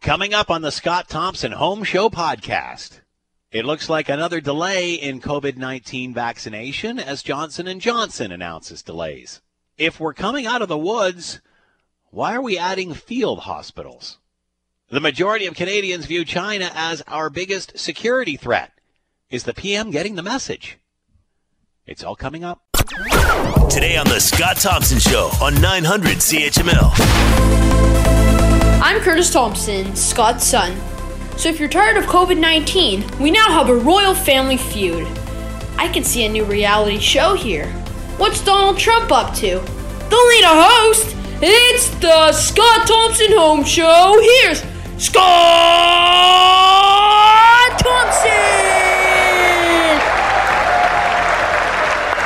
Coming up on the Scott Thompson Home Show podcast. It looks like another delay in COVID-19 vaccination as Johnson & Johnson announces delays. If we're coming out of the woods, why are we adding field hospitals? The majority of Canadians view China as our biggest security threat. Is the PM getting the message? It's all coming up. Today on the Scott Thompson Show on 900 CHML. I'm Curtis Thompson, Scott's son. So if you're tired of COVID 19, we now have a royal family feud. I can see a new reality show here. What's Donald Trump up to? They'll need a host. It's the Scott Thompson Home Show. Here's Scott Thompson.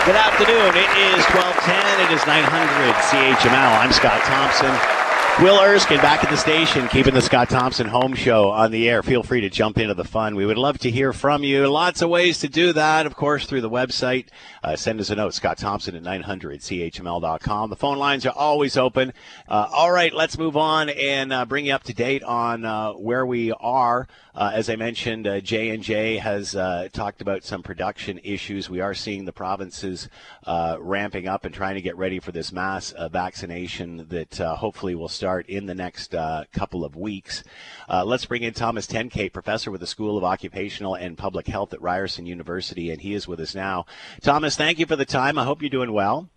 Good afternoon. It is 1210. It is 900 CHML. I'm Scott Thompson. Will Erskine back at the station, keeping the Scott Thompson Home Show on the air. Feel free to jump into the fun. We would love to hear from you. Lots of ways to do that, of course, through the website. Uh, send us a note, Scott Thompson at 900CHML.com. The phone lines are always open. Uh, all right, let's move on and uh, bring you up to date on uh, where we are. Uh, as I mentioned, J and J has uh, talked about some production issues. We are seeing the provinces ramping up and trying to get ready for this mass vaccination that hopefully will start start in the next uh, couple of weeks. Uh, let's bring in Thomas Tenkate, professor with the School of Occupational and Public Health at Ryerson University, and he is with us now. Thomas, thank you for the time. I hope you're doing well.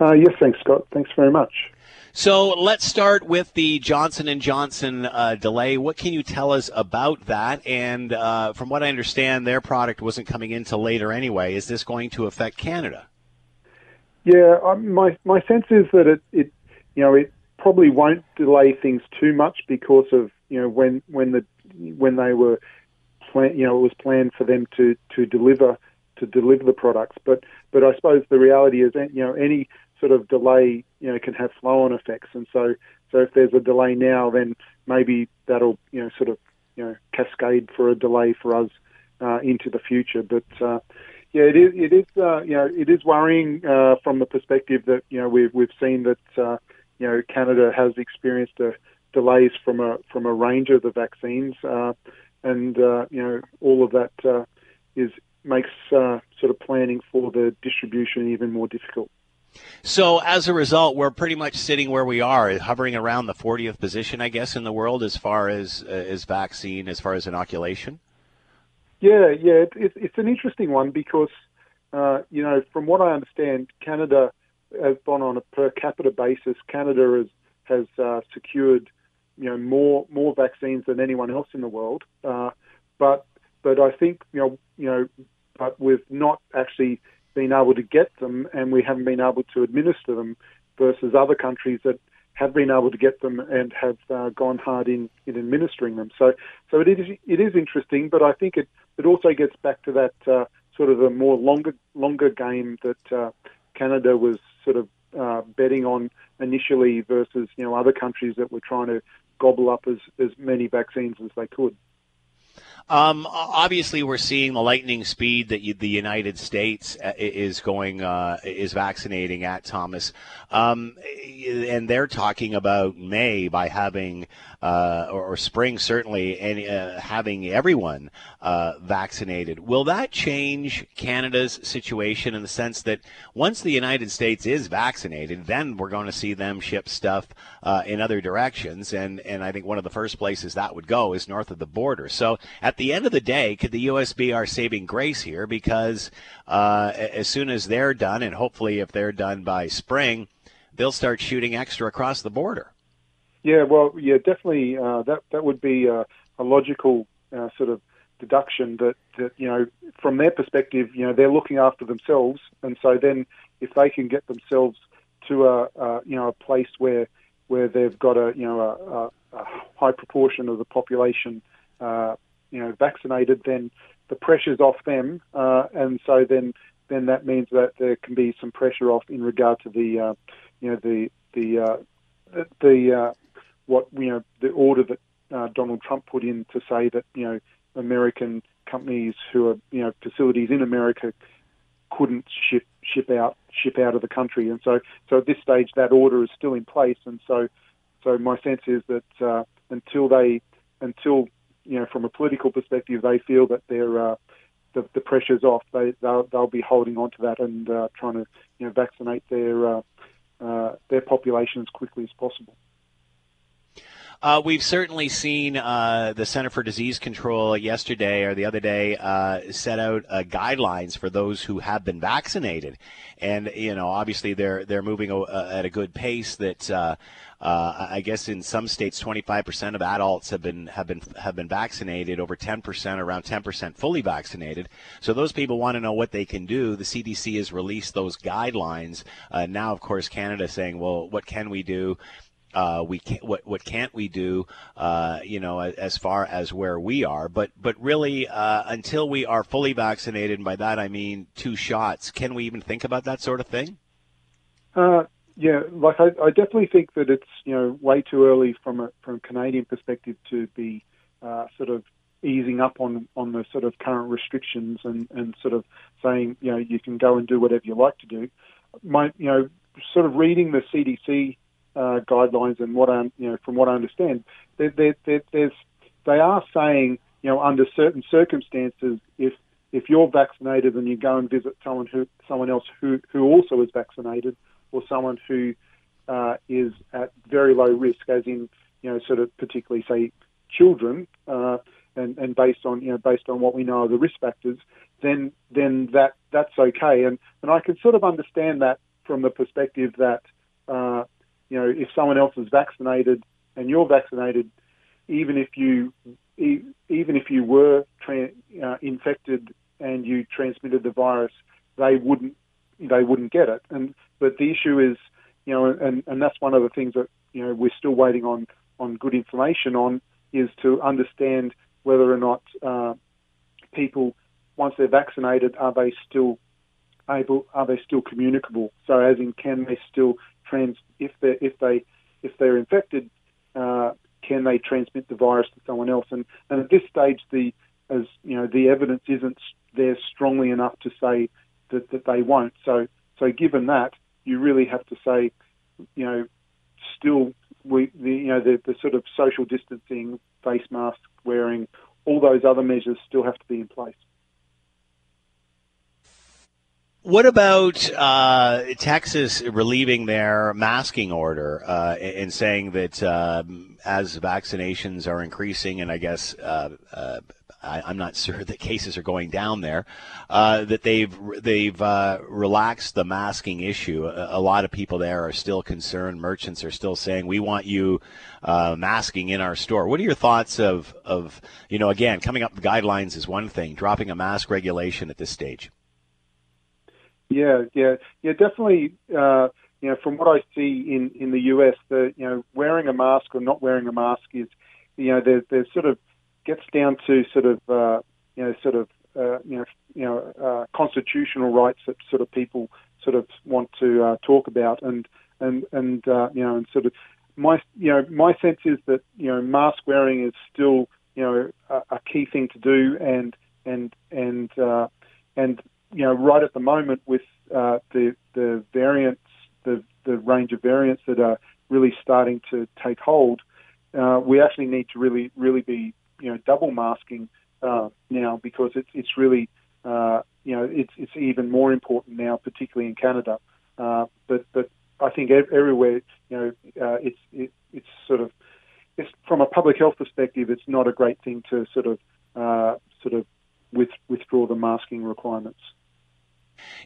Uh, yes, thanks, Scott. Thanks very much. So let's start with the Johnson and Johnson uh, delay. What can you tell us about that? And uh, from what I understand, their product wasn't coming in till later anyway. Is this going to affect Canada? Yeah, um, my my sense is that it, it you know it probably won't delay things too much because of you know when when the when they were plan, you know it was planned for them to to deliver to deliver the products. But but I suppose the reality is you know any sort of delay you know can have flow on effects, and so so if there's a delay now, then maybe that'll you know sort of you know cascade for a delay for us uh, into the future. But uh, yeah, it is it is uh, you know it is worrying uh, from the perspective that you know we've we've seen that uh, you know, Canada has experienced uh, delays from a from a range of the vaccines, uh, and uh, you know, all of that uh, is makes uh, sort of planning for the distribution even more difficult. So as a result, we're pretty much sitting where we are, hovering around the 40th position, I guess, in the world as far as uh, as vaccine, as far as inoculation. Yeah, yeah, it, it, it's an interesting one because uh, you know, from what I understand, Canada gone on a per capita basis, Canada has has uh, secured you know more more vaccines than anyone else in the world. Uh, but but I think you know you know but we've not actually been able to get them, and we haven't been able to administer them versus other countries that have been able to get them and have uh, gone hard in, in administering them. So so it is it is interesting, but I think it it also gets back to that uh, sort of a more longer longer game that uh, Canada was sort of uh, betting on initially versus you know other countries that were trying to gobble up as, as many vaccines as they could. Um, obviously, we're seeing the lightning speed that you, the United States uh, is going uh, is vaccinating at Thomas, um, and they're talking about May by having uh, or, or, spring certainly, and uh, having everyone uh, vaccinated. Will that change Canada's situation in the sense that once the United States is vaccinated, then we're going to see them ship stuff uh, in other directions, and and I think one of the first places that would go is north of the border. So at the end of the day, could the U.S. be our saving grace here? Because uh, as soon as they're done, and hopefully if they're done by spring, they'll start shooting extra across the border. Yeah, well, yeah, definitely. Uh, that that would be a, a logical uh, sort of deduction that, that you know from their perspective, you know, they're looking after themselves, and so then if they can get themselves to a, a you know a place where where they've got a you know a, a high proportion of the population uh, you know vaccinated, then the pressure's off them, uh, and so then then that means that there can be some pressure off in regard to the uh, you know the the uh, the, uh, what you know the order that uh, Donald Trump put in to say that you know American companies who are you know facilities in America couldn't ship ship out ship out of the country, and so so at this stage that order is still in place, and so so my sense is that uh, until they until you know from a political perspective they feel that they're uh, the, the pressure's off, they they'll, they'll be holding on to that and uh, trying to you know vaccinate their uh, uh, their population as quickly as possible. Uh, we've certainly seen uh, the Center for Disease Control yesterday or the other day uh, set out uh, guidelines for those who have been vaccinated, and you know obviously they're they're moving uh, at a good pace. That uh, I guess in some states, 25% of adults have been have been have been vaccinated, over 10%, around 10% fully vaccinated. So those people want to know what they can do. The CDC has released those guidelines. now, of course, Canada saying, well, what can we do? Uh, we can't, what what can't we do uh, you know as far as where we are. But but really uh, until we are fully vaccinated and by that I mean two shots can we even think about that sort of thing? Uh, yeah like I, I, definitely think that it's you know way too early from a from a Canadian perspective to be uh, sort of easing up on on the sort of current restrictions and and sort of saying you know you can go and do whatever you like to do. My you know sort of reading the CDC uh, guidelines and what I'm, you know, from what I understand, there, there, there's they are saying, you know, under certain circumstances, if if you're vaccinated and you go and visit someone who someone else who who also is vaccinated, or someone who uh, is at very low risk, as in, you know, sort of particularly say children, uh, and and based on you know based on what we know of the risk factors, then then that that's okay, and and I can sort of understand that from the perspective that uh, you know, if someone else is vaccinated and you're vaccinated, even if you even if you were tra- uh, infected and you transmitted the virus, they wouldn't they wouldn't get it. And but the issue is, you know, and, and that's one of the things that you know we're still waiting on on good information on is to understand whether or not uh, people once they're vaccinated are they still able are they still communicable? So as in can they still trans if they if they if they're infected, uh, can they transmit the virus to someone else? And and at this stage, the as you know, the evidence isn't there strongly enough to say that, that they won't. So so given that, you really have to say, you know, still we the you know the, the sort of social distancing, face mask wearing, all those other measures still have to be in place. What about uh, Texas relieving their masking order uh, and saying that um, as vaccinations are increasing, and I guess uh, uh I, am not sure that cases are going down there, uh, that they've they've uh, relaxed the masking issue. A, a, lot of people there are still concerned. Merchants are still saying we want you masking in our store. What are your thoughts of of you know again coming up with guidelines is one thing, dropping a mask regulation at this stage. Yeah, yeah, yeah, definitely. Uh, you know, from what I see in, in the US, the you know wearing a mask or not wearing a mask is, you know, there there sort of gets down to sort of uh, you know sort of uh, you know you know uh, constitutional rights that sort of people sort of want to uh, talk about and and and uh, you know and sort of my you know my sense is that you know mask wearing is still you know a, a key thing to do and and and uh, and you know, right at the moment with uh, the the variants, the the range of variants that are really starting to take hold, uh, we actually need to really really be you know double masking uh, now because it's it's really uh, you know it's it's even more important now, particularly in Canada. Uh, but but I think everywhere you know uh, it's it, it's sort of it's from a public health perspective, it's not a great thing to sort of sort of with, withdraw the masking requirements.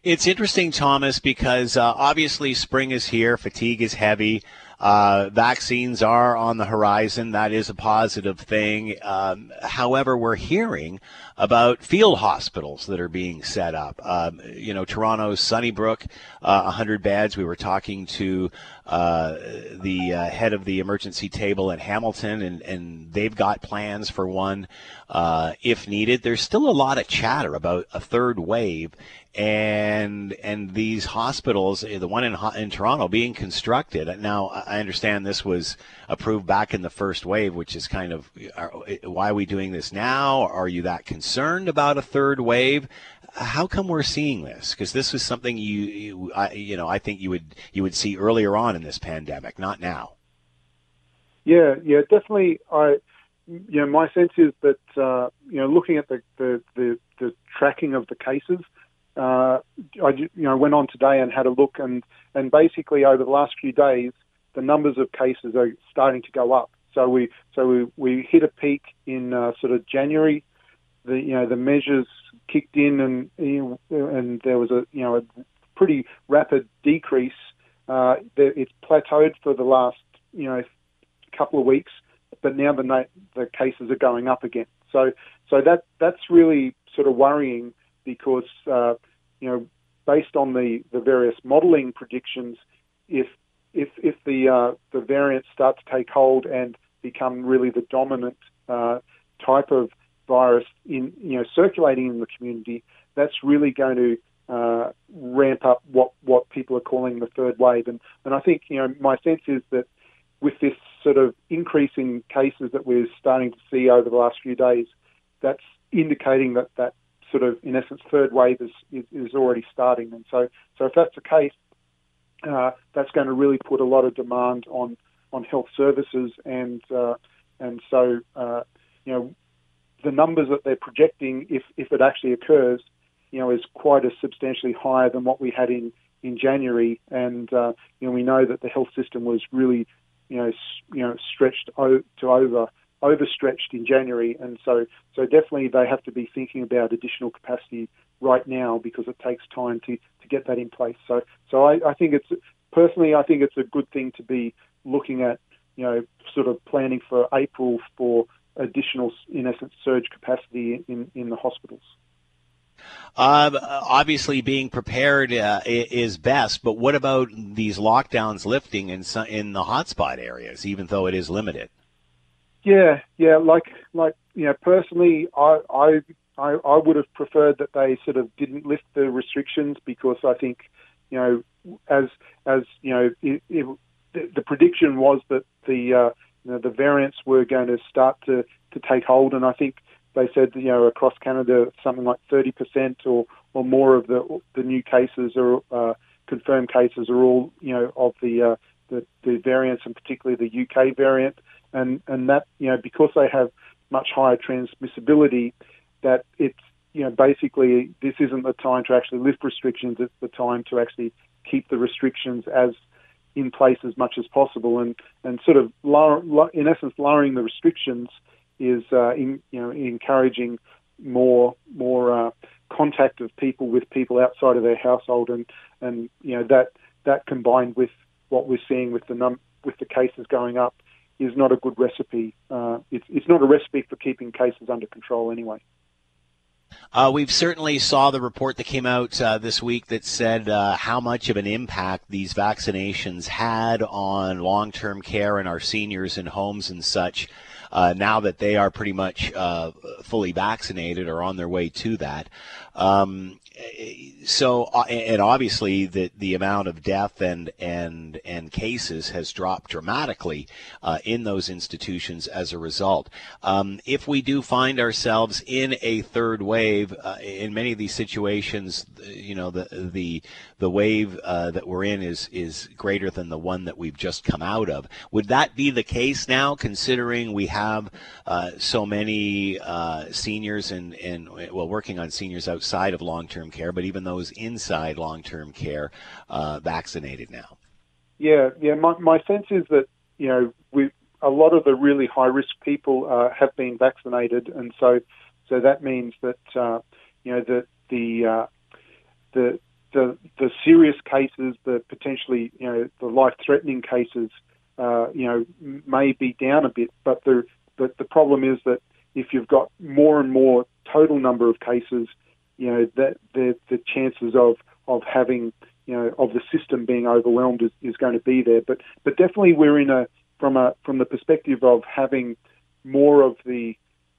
It's interesting, Thomas, because uh, obviously spring is here, fatigue is heavy. Uh, vaccines are on the horizon. That is a positive thing. Um, however, we're hearing about field hospitals that are being set up. Um, you know, Toronto's Sunnybrook, uh, 100 beds. We were talking to uh, the uh, head of the emergency table at Hamilton, and, and they've got plans for one uh, if needed. There's still a lot of chatter about a third wave, and and these hospitals, the one in in Toronto, being constructed. Now, I understand this was approved back in the first wave, which is kind of are, why are we doing this now? Are you that concerned about a third wave? How come we're seeing this? Because this was something you you, I, you know I think you would you would see earlier on in this pandemic, not now. Yeah, yeah, definitely. I you know, my sense is that uh, you know, looking at the, the, the, the tracking of the cases, uh, I you know went on today and had a look, and and basically over the last few days, the numbers of cases are starting to go up. So we so we, we hit a peak in uh, sort of January. The you know the measures kicked in, and and there was a you know a pretty rapid decrease. Uh, it's plateaued for the last you know couple of weeks, but now the the cases are going up again. So so that that's really sort of worrying because uh, you know based on the, the various modelling predictions, if if if the uh, the variants start to take hold and become really the dominant uh, type of virus in you know circulating in the community, that's really going to uh, ramp up what what people are calling the third wave. And and I think you know my sense is that with this sort of increase in cases that we're starting to see over the last few days, that's indicating that that sort of, in essence, third wave is, is, is already starting. And so, so if that's the case, uh, that's going to really put a lot of demand on, on health services. And, uh, and so, uh, you know, the numbers that they're projecting, if, if it actually occurs, you know, is quite a substantially higher than what we had in, in January. And, uh, you know, we know that the health system was really, you know, you know, stretched o- to over overstretched in January, and so so definitely they have to be thinking about additional capacity right now because it takes time to, to get that in place. So so I, I think it's personally I think it's a good thing to be looking at you know sort of planning for April for additional in essence surge capacity in in the hospitals. Um, obviously, being prepared uh, is best, but what about these lockdowns lifting in in the hotspot areas, even though it is limited? Yeah, yeah. Like, like you know, personally, I, I, I, I would have preferred that they sort of didn't lift the restrictions because I think, you know, as as you know, it, it, the, the prediction was that the uh, you know, the variants were going to start to to take hold, and I think they said you know across Canada something like 30% or or more of the the new cases are uh, confirmed cases are all you know of the uh, the, the variants and particularly the UK variant and and that you know because they have much higher transmissibility, that it's you know basically this isn't the time to actually lift restrictions. It's the time to actually keep the restrictions as in place as much as possible, and and sort of lower, in essence lowering the restrictions is uh, in, you know encouraging more more uh, contact of people with people outside of their household, and and you know that that combined with what we're seeing with the num with the cases going up is not a good recipe. Uh, it's, it's not a recipe for keeping cases under control anyway. Uh, we've certainly saw the report that came out uh, this week that said uh, how much of an impact these vaccinations had on long-term care and our seniors in homes and such. Uh, now that they are pretty much uh, fully vaccinated or on their way to that, um, so uh, and obviously the the amount of death and and and cases has dropped dramatically uh, in those institutions as a result. Um, if we do find ourselves in a third wave, uh, in many of these situations, you know the the the wave uh, that we're in is is greater than the one that we've just come out of. Would that be the case now, considering we have uh, so many uh, seniors and and well working on seniors outside of long term care, but even those inside long term care uh, vaccinated now? Yeah, yeah. My, my sense is that you know we a lot of the really high risk people uh, have been vaccinated, and so so that means that uh, you know that the uh, the the the serious cases, the potentially you know the life threatening cases, uh, you know may be down a bit, but the but the problem is that if you've got more and more total number of cases, you know that the the chances of of having you know of the system being overwhelmed is, is going to be there. But but definitely we're in a from a from the perspective of having more of the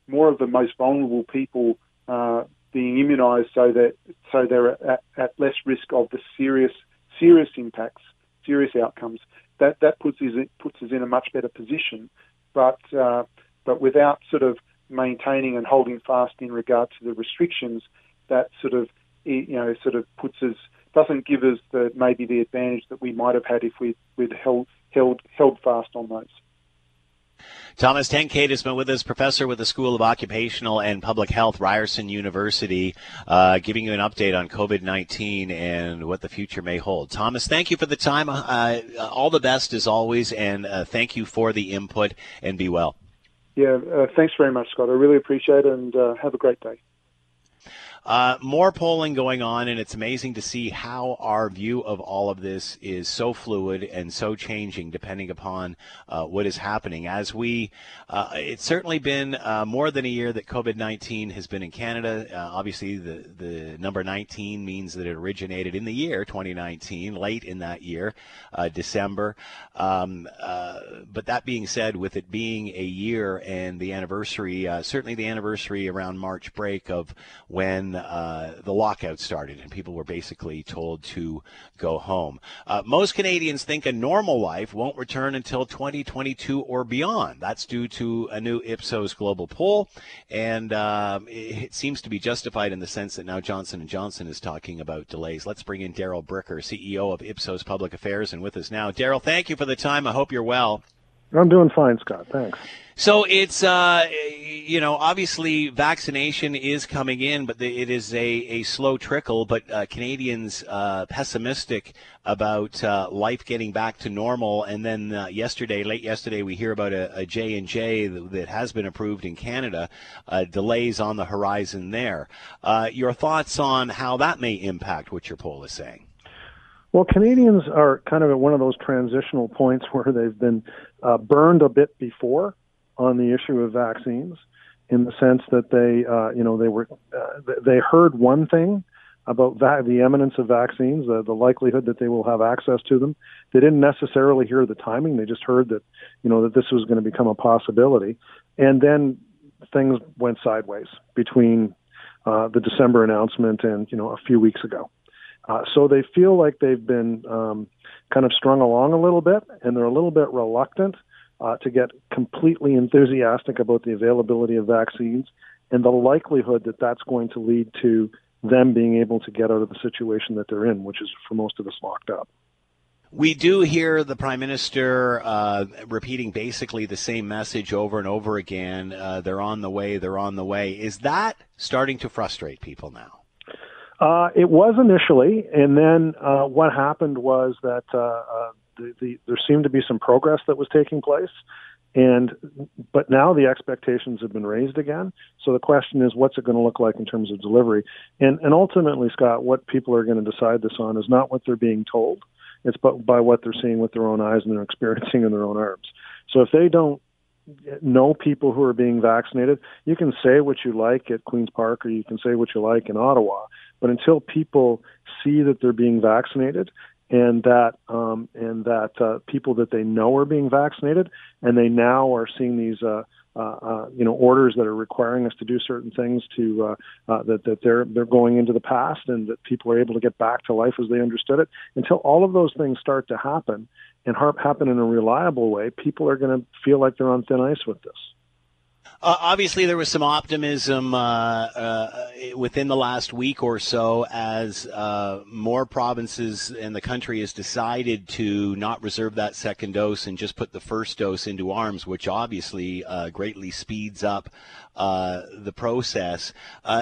more of the most vulnerable people uh, being immunised, so that so they're at, at less risk of the serious serious impacts, serious outcomes. That that puts us puts us in a much better position, but uh, but without sort of maintaining and holding fast in regard to the restrictions that sort of you know sort of puts us doesn't give us the maybe the advantage that we might have had if we we'd held held held fast on those. Thomas Tenkate has been with us, professor with the School of Occupational and Public Health, Ryerson University, uh, giving you an update on COVID 19 and what the future may hold. Thomas, thank you for the time. Uh, all the best as always, and uh, thank you for the input, and be well. Yeah, uh, thanks very much, Scott. I really appreciate it, and uh, have a great day. Uh, more polling going on, and it's amazing to see how our view of all of this is so fluid and so changing depending upon uh, what is happening. As we, uh, it's certainly been uh, more than a year that COVID 19 has been in Canada. Uh, obviously, the, the number 19 means that it originated in the year 2019, late in that year, uh, December. Um, but that being said, with it being a year and the anniversary, certainly the anniversary around March break of when uh, the lockout started and people were basically told to go home. Uh, most Canadians think a normal life won't return until 2022 or beyond. That's due to a new Ipsos global poll, and um, it, it, seems to be justified in the sense that now Johnson & Johnson is talking about delays. Let's bring in Darrel Bricker, CEO of Ipsos Public Affairs, and with us now. Darrel, thank you for the time. I hope you're well. I'm doing fine, Scott. Thanks. So it's, uh, you know, obviously vaccination is coming in, but it is a, a slow trickle. But uh, Canadians uh, pessimistic about uh, life getting back to normal. And then uh, yesterday, late yesterday, we hear about a, J and J that has been approved in Canada. Uh, delays on the horizon there. your thoughts on how that may impact what your poll is saying? Well, Canadians are kind of at one of those transitional points where they've been uh, burned a bit before on the issue of vaccines, in the sense that they, uh, you know, they were uh, they heard one thing about va- the eminence of vaccines, the, the likelihood that they will have access to them. They didn't necessarily hear the timing; they just heard that, you know, that this was going to become a possibility, and then things went sideways between uh, the December announcement and you know a few weeks ago. Uh, so they feel like they've been um, kind of strung along a little bit, and they're a little bit reluctant uh, to get completely enthusiastic about the availability of vaccines and the likelihood that that's going to lead to them being able to get out of the situation that they're in, which is for most of us locked up. We do hear the prime minister uh, repeating basically the same message over and over again. Uh, they're on the way. They're on the way. Is that starting to frustrate people now? Uh, it was initially, and then uh, what happened was that uh, uh, the, the, there seemed to be some progress that was taking place, and but now the expectations have been raised again. So the question is, what's it going to look like in terms of delivery? And and ultimately, Scott, what people are going to decide this on is not what they're being told; it's but by what they're seeing with their own eyes and they're experiencing in their own arms. So if they don't know people who are being vaccinated. You can say what you like at Queen's Park or you can say what you like in Ottawa, but until people see that they're being vaccinated and that um, and that uh, people that they know are being vaccinated, and they now are seeing these uh, uh, uh, you know orders that are requiring us to do certain things to uh, uh, that that they're they're going into the past, and that people are able to get back to life as they understood it. Until all of those things start to happen and harp happen in a reliable way, people are going to feel like they're on thin ice with this. Uh, obviously, there was some optimism uh, uh, within the last week or so as uh, more provinces in the country has decided to not reserve that second dose and just put the first dose into arms, which obviously uh, greatly speeds up uh, the process.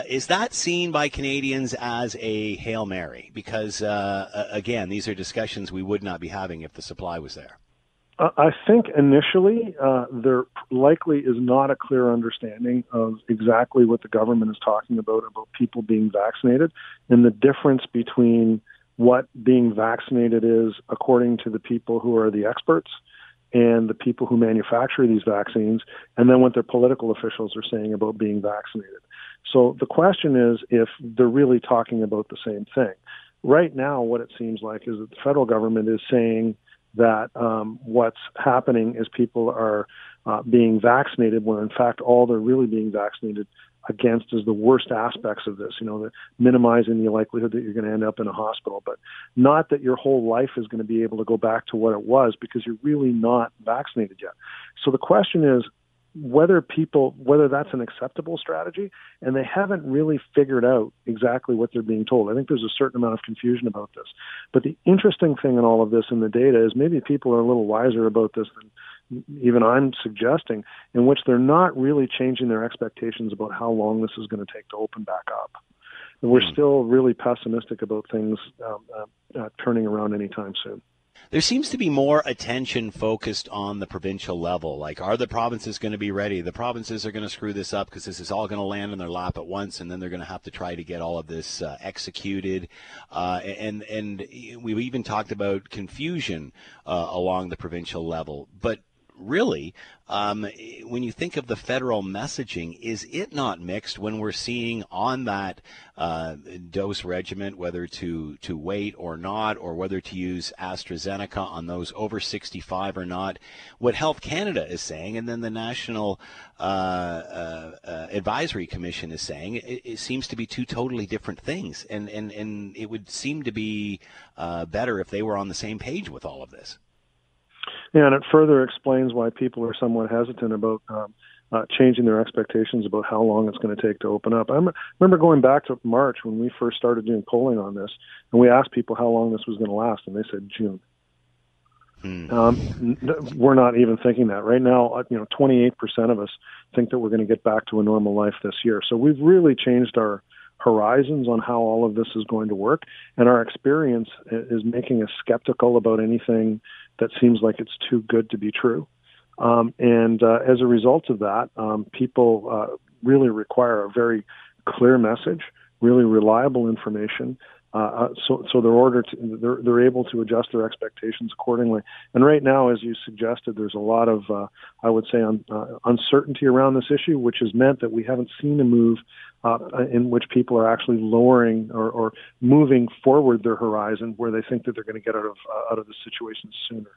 is that seen by Canadians as a hail mary? Because again, these are discussions we would not be having if the supply was there. I think initially uh, there likely is not a clear understanding of exactly what the government is talking about about people being vaccinated and the difference between what being vaccinated is according to the people who are the experts and the people who manufacture these vaccines and then what their political officials are saying about being vaccinated. So the question is if they're really talking about the same thing. Right now what it seems like is that the federal government is saying that um, what's happening is people are uh, being vaccinated when in fact all they're really being vaccinated against is the worst aspects of this, you know, the minimizing the likelihood that you're going to end up in a hospital, but not that your whole life is going to be able to go back to what it was because you're really not vaccinated yet. So the question is, whether people whether that's an acceptable strategy and they haven't really figured out exactly what they're being told i think there's a certain amount of confusion about this but the interesting thing in all of this in the data is maybe people are a little wiser about this than even I'm suggesting, in which they're not really changing their expectations about how long this is going to take to open back up. And we're mm. still really pessimistic about things um, uh, uh, turning around anytime soon. There seems to be more attention focused on the provincial level. Like, are the provinces going to be ready? The provinces are going to screw this up because this is all going to land in their lap at once, and then they're going to have to try to get all of this uh, executed. Uh, and and we've even talked about confusion uh, along the provincial level. But really, um, when you think of the federal messaging, is it not mixed when we're seeing on that uh, dose regimen whether to, to wait or not, or whether to use AstraZeneca on those over 65 or not? What Health Canada is saying, and then the National uh, uh, uh Advisory Commission is saying, it, it, seems to be two totally different things. And, and, and it would seem to be uh, better if they were on the same page with all of this. And it further explains why people are somewhat hesitant about um, uh, changing their expectations about how long it's going to take to open up. I remember going back to March when we first started doing polling on this, and we asked people how long this was going to last, and they said June. Hmm. Um, we're not even thinking that right now. Uh, you know, 28% of us think that we're going to get back to a normal life this year. So we've really changed our horizons on how all of this is going to work, and our experience is making us skeptical about anything that seems like it's too good to be true. Um, and uh, as a result of that, um, people uh, really require a very clear message, really reliable information. Uh, uh so, so they're ordered to, they're, they're able to adjust their expectations accordingly. And right now, as you suggested, there's a lot of, uh, I would say, un, uh, uncertainty around this issue, which has meant that we haven't seen a move in which people are actually lowering or, or, moving forward their horizon, where they think that they're going to get out of out of the situation sooner.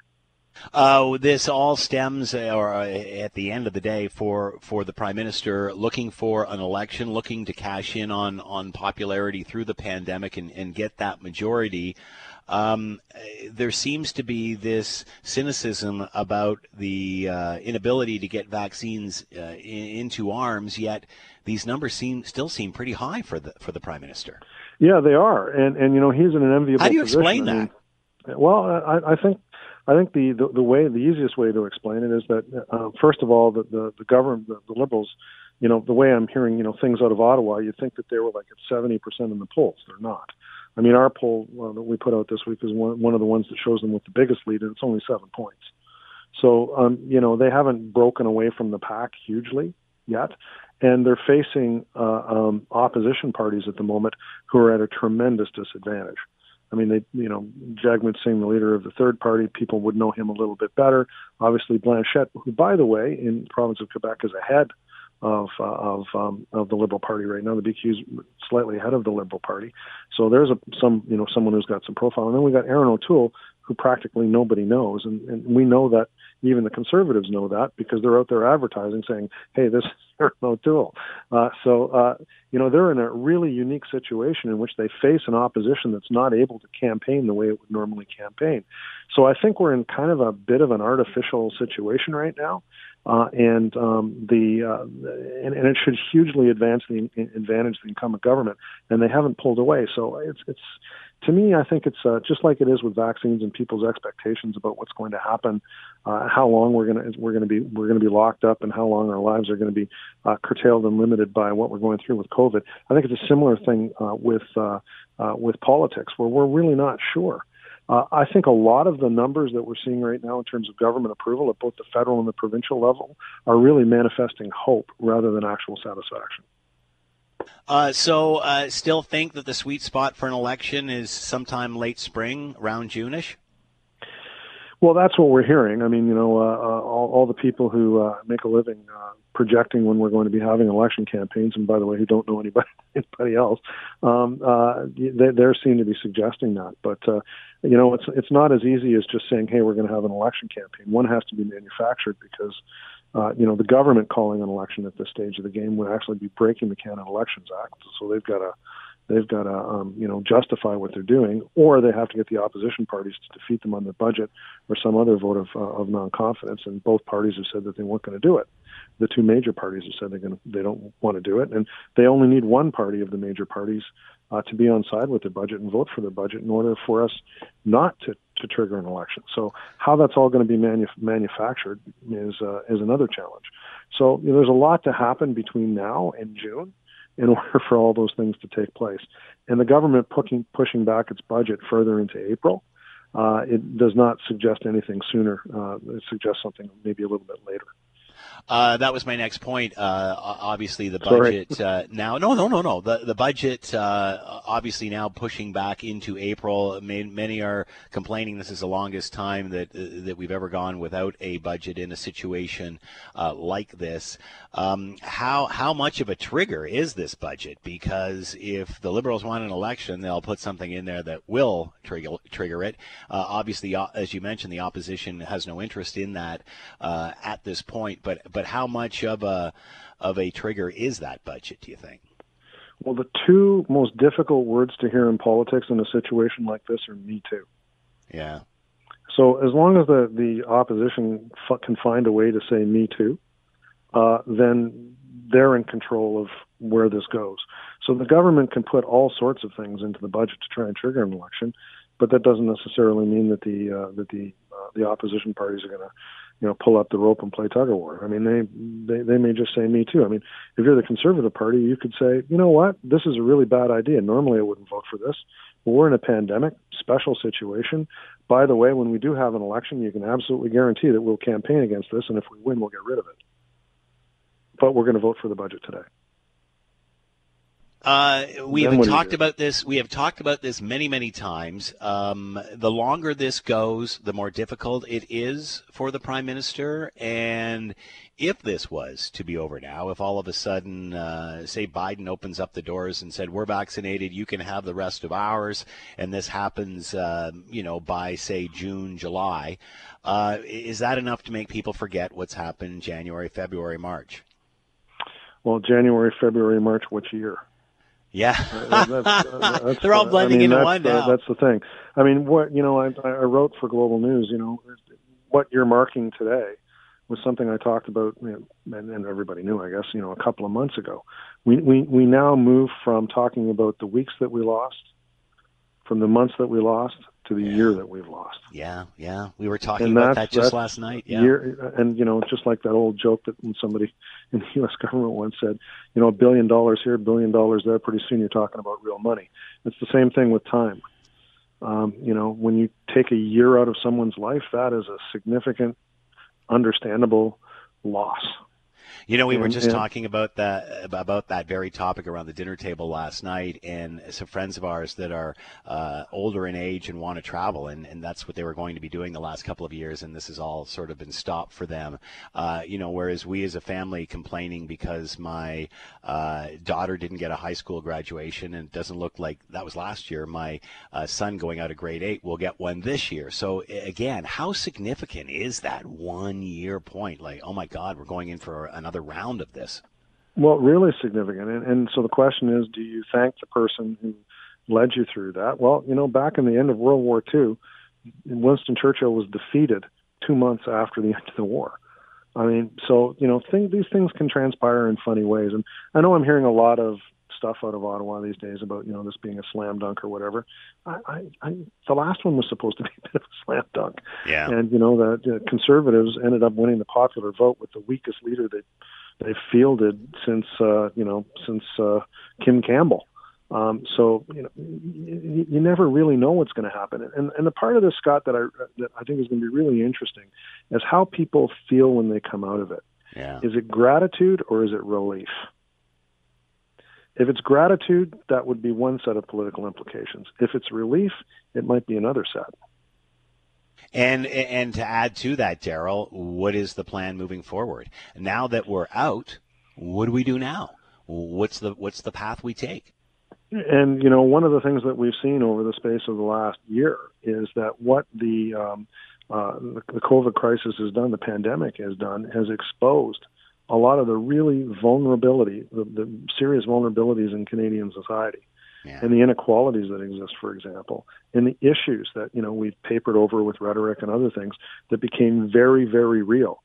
Uh, this all stems, uh, or uh, at the end of the day, for for the prime minister looking for an election, looking to cash in on on popularity through the pandemic and, and get that majority. Um, there seems to be this cynicism about the uh, inability to get vaccines uh, in, into arms. Yet these numbers seem still seem pretty high for the for the prime minister. Yeah, they are, and and you know he's in an enviable. How do you position. explain I mean, that? well, I, I think I think the, the, the way the easiest way to explain it is that uh, first of all the the, the government the, the liberals, you know the way I'm hearing you know things out of Ottawa, you'd think that they were like at seventy percent in the polls. They're not. I mean, our poll uh, that we put out this week is one one of the ones that shows them with the biggest lead, and it's only seven points. So um, you know they haven't broken away from the pack hugely yet, and they're facing uh, um, opposition parties at the moment who are at a tremendous disadvantage. I mean, they, you know, Jagmeet Singh, the leader of the third party, people would know him a little bit better. Obviously, Blanchet, who, by the way, in the province of Quebec, is ahead of uh, of um, of the Liberal Party right now. The BQ is slightly ahead of the Liberal Party. So there's a some you know someone who's got some profile, and then we got Erin O'Toole, who practically nobody knows, and, and we know that even the conservatives know that because they're out there advertising saying, "Hey, this is Erin O'Toole." Uh, so uh, you know they're in a really unique situation in which they face an opposition that's not able to campaign the way it would normally campaign. So I think we're in kind of a bit of an artificial situation right now, uh, and um, the uh, and, and it should hugely advance the advantage the incumbent government, and they haven't pulled away. So it's it's to me, I think it's uh, just like it is with vaccines and people's expectations about what's going to happen, uh, how long we're to we're to be we're to be locked up, and how long our lives are to be uh, curtailed and limited by what we're going through with COVID. I think it's a similar thing uh, with with politics, where we're really not sure. Uh, I think a lot of the numbers that we're seeing right now in terms of government approval at both the federal and the provincial level are really manifesting hope rather than actual satisfaction. Uh, so, uh, still think that the sweet spot for an election is sometime late spring, around Juneish. Well, that's what we're hearing. I mean, you know, uh, uh all, all the people who uh, make a living uh, projecting when we're going to be having election campaigns, and by the way, who don't know anybody anybody else, um, uh, they, they seem to be suggesting that. But uh, you know, it's it's not as easy as just saying, "Hey, we're going to have an election campaign." One has to be manufactured because uh, you know, the government calling an election at this stage of the game would actually be breaking the Canada Elections Act. So they've got to they've got to um, you know justify what they're doing, or they have to get the opposition parties to defeat them on the budget or some other vote of uh, of non confidence. And both parties have said that they weren't going to do it. The two major parties have said they're going to, they don't want to do it, and they only need one party of the major parties uh, to be on side with their budget and vote for their budget in order for us not to, to trigger an election. So how that's all going to be manu- manufactured is uh, is another challenge. So you know, there's a lot to happen between now and June in order for all those things to take place. And the government pushing pushing back its budget further into April, uh, it does not suggest anything sooner. Uh, it suggests something maybe a little bit later. Uh, that was my next point. Uh, obviously, the budget uh, now. No, no, no, no. The the budget uh, obviously now pushing back into April. Many are complaining this is the longest time that uh, that we've ever gone without a budget in a situation uh, like this. Um, how how much of a trigger is this budget? Because if the Liberals want an election, they'll put something in there that will trigger trigger it. obviously, as you mentioned, the opposition has no interest in that at this point, but but how much of a of a trigger is that budget? Do you think? Well, the two most difficult words to hear in politics in a situation like this are "me too." Yeah. So as long as the the opposition f- can find a way to say "me too," uh, then they're in control of where this goes. So the government can put all sorts of things into the budget to try and trigger an election, but that doesn't necessarily mean that the uh, that the uh, the opposition parties are going to you know, pull up the rope and play tug of war. I mean, they, they they may just say me too. I mean, if you're the conservative party, you could say, you know what, this is a really bad idea. Normally, I wouldn't vote for this. But we're in a pandemic, special situation. By the way, when we do have an election, you can absolutely guarantee that we'll campaign against this, and if we win, we'll get rid of it. But we're going to vote for the budget today. Uh, we have talked about this. We have talked about this many, many times. Um, the longer this goes, the more difficult it is for the prime minister. And if this was to be over now, if all of a sudden, uh, say, Biden opens up the doors and said, "We're vaccinated, you can have the rest of ours," and this happens, uh, you know, by say June, July, uh, is that enough to make people forget what's happened January, February, March? Well, January, February, March, which year? Yeah, uh, they're all blending I mean, into one now. Uh, that's the thing. I mean, what you know, I, I wrote for Global News. You know, what you're marking today was something I talked about, you know, and, and everybody knew, I guess, you know, a couple of months ago. We we we now move from talking about the weeks that we lost, from the months that we lost, to the yeah. year that we've lost. Yeah, yeah. We were talking and about that just last night. Yeah. Year, and you know, just like that old joke that when somebody in the U.S. government once said, you know, a billion dollars here, a billion dollars there. Pretty soon, you're talking about real money. It's the same thing with time. Um, you know, when you take a year out of someone's life, that is a significant, understandable loss. You know, we were just talking about that about that very topic around the dinner table last night, and some friends of ours that are uh, older in age and want to travel, and, and that's what they were going to be doing the last couple of years, and this has all sort of been stopped for them. Uh, you know, whereas we as a family complaining because my uh, daughter didn't get a high school graduation, and it doesn't look like that was last year. My uh, son going out of grade eight will get one this year. So again, how significant is that one year point? Like, oh my God, we're going in for another round of this. Well, really significant. And, and so the question is, do you thank the person who led you through that? Well, you know, back in the end of World War II, Winston Churchill was defeated two months after the end of the war. I mean, so you know, these things can transpire in funny ways. And I know I'm hearing a lot of stuff out of Ottawa these days about you know this being a slam dunk or whatever. I, I, I the last one was supposed to be a bit of a slam dunk. Yeah. And you know the, the conservatives ended up winning the popular vote with the weakest leader that they've fielded since uh, you know since uh, Kim Campbell. Um, so you know you, you never really know what's going to happen, and and the part of this Scott that I that I think is going to be really interesting is how people feel when they come out of it. Yeah. Is it gratitude or is it relief? If it's gratitude, that would be one set of political implications. If it's relief, it might be another set. And and to add to that, Darrel, what is the plan moving forward? Now that we're out, what do we do now? What's the what's the path we take? And you know, one of the things that we've seen over the space of the last year is that what the um, uh, the, the COVID crisis has done, the pandemic has done, has exposed a lot of the really vulnerability, the, the serious vulnerabilities in Canadian society yeah. and the inequalities that exist, for example, and the issues that you know we've papered over with rhetoric and other things that became very, very real.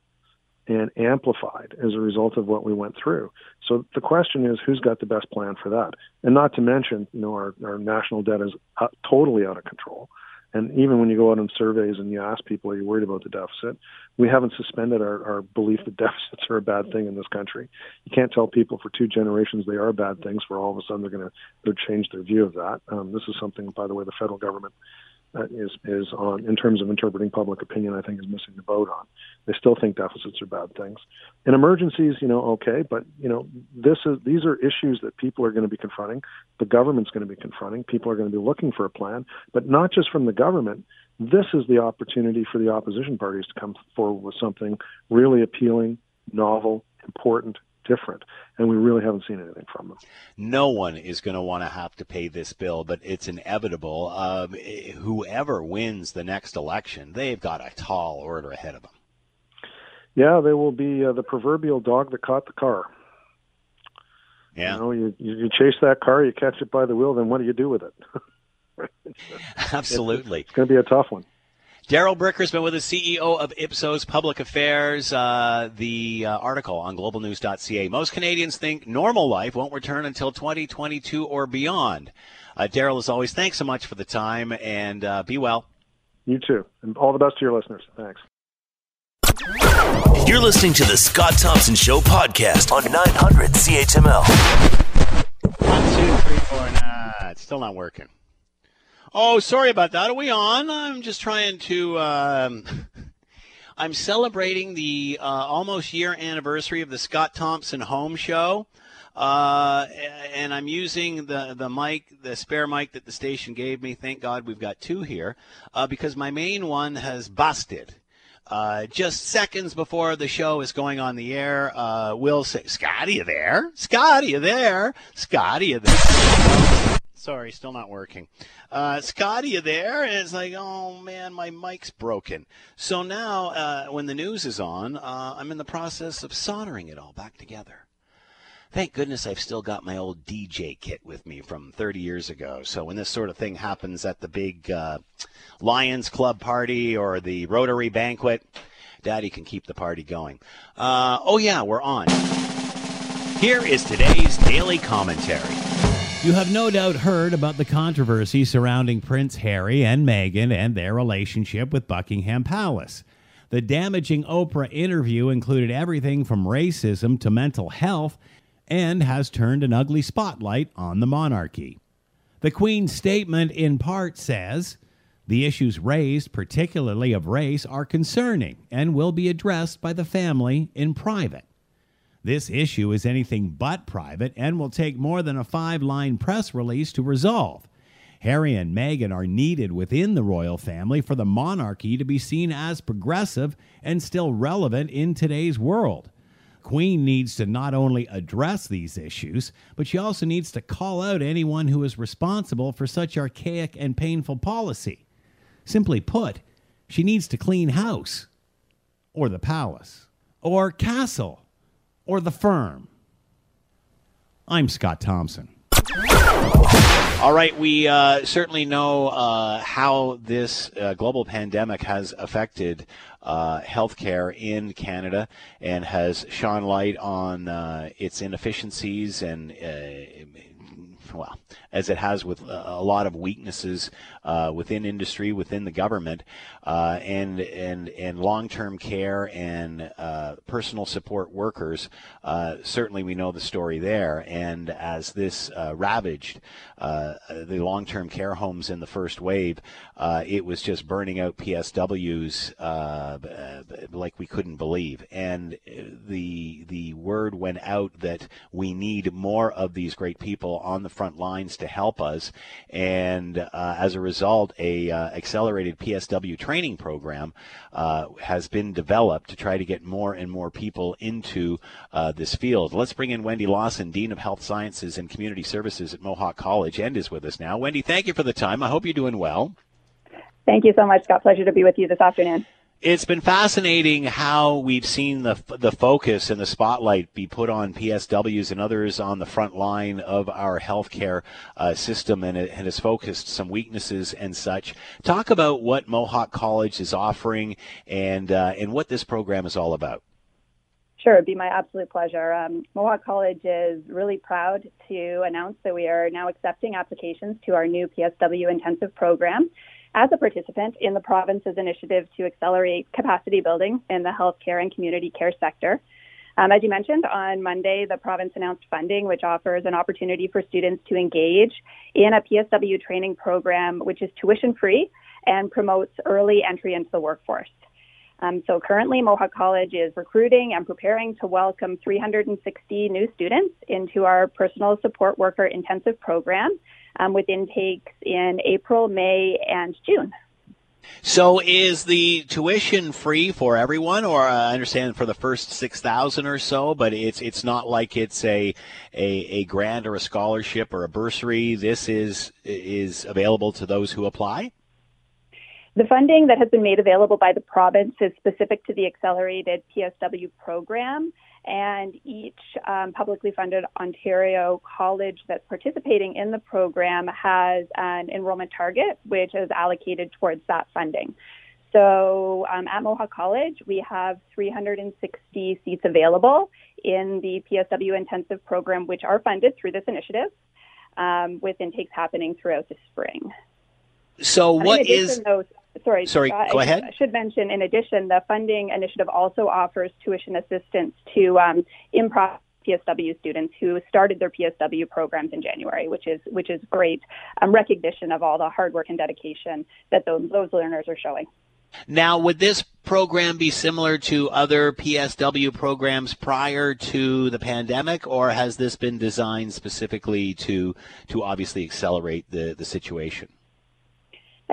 and amplified as a result of what we went through. So the question is, who's got the best plan for that? And not to mention, you know, our, our national debt is uh, totally out of control. And even when you go out on surveys and you ask people, are you worried about the deficit? We haven't suspended our, our belief that deficits are a bad thing in this country. You can't tell people for two generations they are bad things for all of a sudden they're going to change their view of that. Um, this is something, by the way, the federal government is is on in terms of interpreting public opinion. I think is missing the boat on. They still think deficits are bad things. In emergencies, you know, okay, but you know, this is these are issues that people are going to be confronting. The government's going to be confronting. People are going to be looking for a plan, but not just from the government. This is the opportunity for the opposition parties to come forward with something really appealing, novel, important, different, and we really haven't seen anything from them. No one is going to want to have to pay this bill, but it's inevitable. Um, whoever wins the next election, they've got a tall order ahead of them. Yeah, they will be uh, the proverbial dog that caught the car. Yeah. You know, you, you chase that car, you catch it by the wheel, then what do you do with it? Absolutely. It's, it's going to be a tough one. Darrel Bricker's been with the CEO of Ipsos Public Affairs. Uh, the uh, article on globalnews.ca. Most Canadians think normal life won't return until 2022 or beyond. Uh, Daryl, as always, thanks so much for the time and uh, be well. You too. And all the best to your listeners. Thanks. You're listening to the Scott Thompson Show podcast on 900 CHML. One, two, three, four. Nah, it's still not working. Oh, sorry about that. Are we on? I'm just trying to. Um, I'm celebrating the uh, almost year anniversary of the Scott Thompson Home Show. Uh, and I'm using the, the mic, the spare mic that the station gave me. Thank God we've got two here uh, because my main one has busted. Uh, just seconds before the show is going on the air, uh, Will say, Scott, are you there? Scott, are you there? Scott, are you there? Sorry, still not working. Uh, Scott, you there? And it's like, oh man, my mic's broken. So now, uh, when the news is on, uh, I'm in the process of soldering it all back together. Thank goodness I've still got my old DJ kit with me from 30 years ago. So when this sort of thing happens at the big uh, Lions Club party or the Rotary banquet, Daddy can keep the party going. Uh, oh, yeah, we're on. Here is today's daily commentary. You have no doubt heard about the controversy surrounding Prince Harry and Meghan and their relationship with Buckingham Palace. The damaging Oprah interview included everything from racism to mental health and has turned an ugly spotlight on the monarchy. The Queen's statement, in part, says the issues raised, particularly of race, are concerning and will be addressed by the family in private. This issue is anything but private and will take more than a five line press release to resolve. Harry and Meghan are needed within the royal family for the monarchy to be seen as progressive and still relevant in today's world. Queen needs to not only address these issues, but she also needs to call out anyone who is responsible for such archaic and painful policy. Simply put, she needs to clean house, or the palace, or castle, or the firm. I'm Scott Thompson. All right, we uh, certainly know uh, how this uh, global pandemic has affected uh, healthcare in Canada and has shone light on uh, its inefficiencies and uh, well, as it has with a lot of weaknesses uh, within industry, within the government, uh, and and and long-term care and uh, personal support workers. Uh, certainly, we know the story there. And as this uh, ravaged uh, the long-term care homes in the first wave, it was just burning out PSWs like we couldn't believe. And the the word went out that we need more of these great people on the front lines to help us. And as a result, a uh, accelerated PSW training program uh, has been developed to try to get more and more people into uh, this field. Let's bring in Wendy Lawson, Dean of Health Sciences and Community Services at Mohawk College, and is with us now. Wendy, thank you for the time. I hope you're doing well. Thank you so much, Scott. Pleasure to be with you this afternoon it's been fascinating how we've seen the the focus and the spotlight be put on PSWs and others on the front line of our healthcare uh, system, and it, it, has focused some weaknesses and such. Talk about what Mohawk College is offering and uh, and what this program is all about. Sure, it'd be my absolute pleasure. Um, Mohawk College is really proud to announce that we are now accepting applications to our new PSW intensive program as a participant in the province's initiative to accelerate capacity building in the healthcare and community care sector. Um, as you mentioned, on Monday, the province announced funding, which offers an opportunity for students to engage in a PSW training program, which is tuition free and promotes early entry into the workforce. Um, so currently, Mohawk College is recruiting and preparing to welcome 360 new students into our personal support worker intensive program um, with intakes in April, May, and June. So is the tuition free for everyone, or uh, I understand for the first six thousand or so, but it's it's not like it's a, a a grant or a scholarship or a bursary. This is is available to those who apply. The funding that has been made available by the province is specific to the accelerated PSW program, and each um, publicly funded Ontario college that's participating in the program has an enrollment target, which is allocated towards that funding. So um, at Mohawk College, we have 360 seats available in the PSW intensive program, which are funded through this initiative, um, with intakes happening throughout the spring. So, what is? Though, sorry, sorry. Uh, go ahead. I should mention, in addition, the funding initiative also offers tuition assistance to um, improv PSW students who started their PSW programs in January, which is which is great um, recognition of all the hard work and dedication that those, those learners are showing. Now, would this program be similar to other PSW programs prior to the pandemic, or has this been designed specifically to to obviously accelerate the, the situation?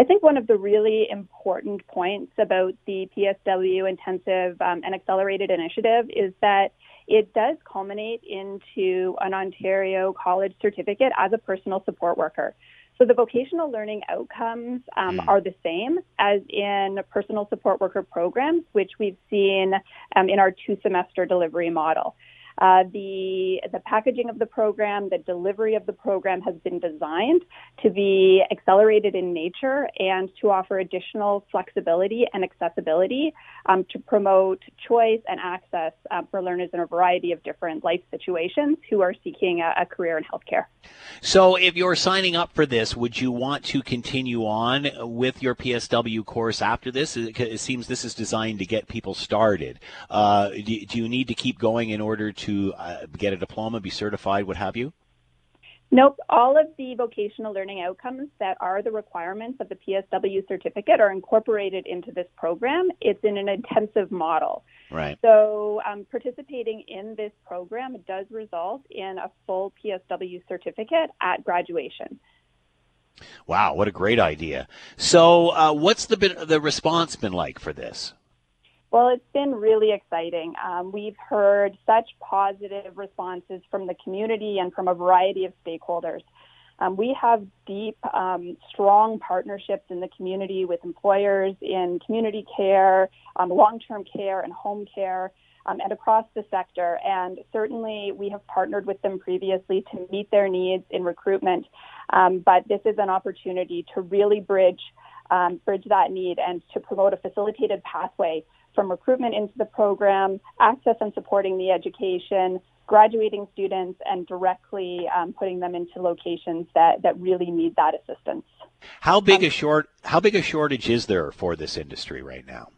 I think one of the really important points about the PSW intensive um, and accelerated initiative is that it does culminate into an Ontario college certificate as a personal support worker. So the vocational learning outcomes um, mm. are the same as in personal support worker programs, which we've seen um, in our two semester delivery model. Uh, the the packaging of the program, the delivery of the program has been designed to be accelerated in nature and to offer additional flexibility and accessibility um, to promote choice and access uh, for learners in a variety of different life situations who are seeking a, a career in healthcare. So, if you're signing up for this, would you want to continue on with your PSW course after this? It, seems this is designed to get people started. Uh, do, do you need to keep going in order to to uh, get a diploma, be certified, what have you? Nope. All of the vocational learning outcomes that are the requirements of the PSW certificate are incorporated into this program. It's in an intensive model. Right. So, um, participating in this program does result in a full PSW certificate at graduation. Wow, what a great idea! So, uh, what's the been, the response been like for this? Well, it's been really exciting. Um, we've heard such positive responses from the community and from a variety of stakeholders. Um, we have deep, um, strong partnerships in the community with employers in community care, um, long term care, and home care, um, and across the sector. And certainly, we have partnered with them previously to meet their needs in recruitment. Um, but this is an opportunity to really bridge. bridge that need and to promote a facilitated pathway from recruitment into the program, access and supporting the education, graduating students, and directly um, putting them into locations that, that really need that assistance. How big um, a short how big a shortage is there for this industry right now?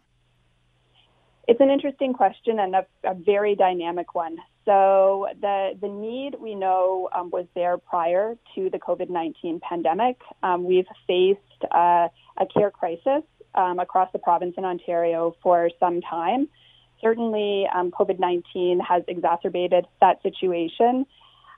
It's an interesting question and a, a very dynamic one. So the the need we know um, was there prior to the COVID nineteen pandemic. Um, we've faced uh, a care crisis um, across the province in Ontario for some time. Certainly, um, COVID 19 has exacerbated that situation.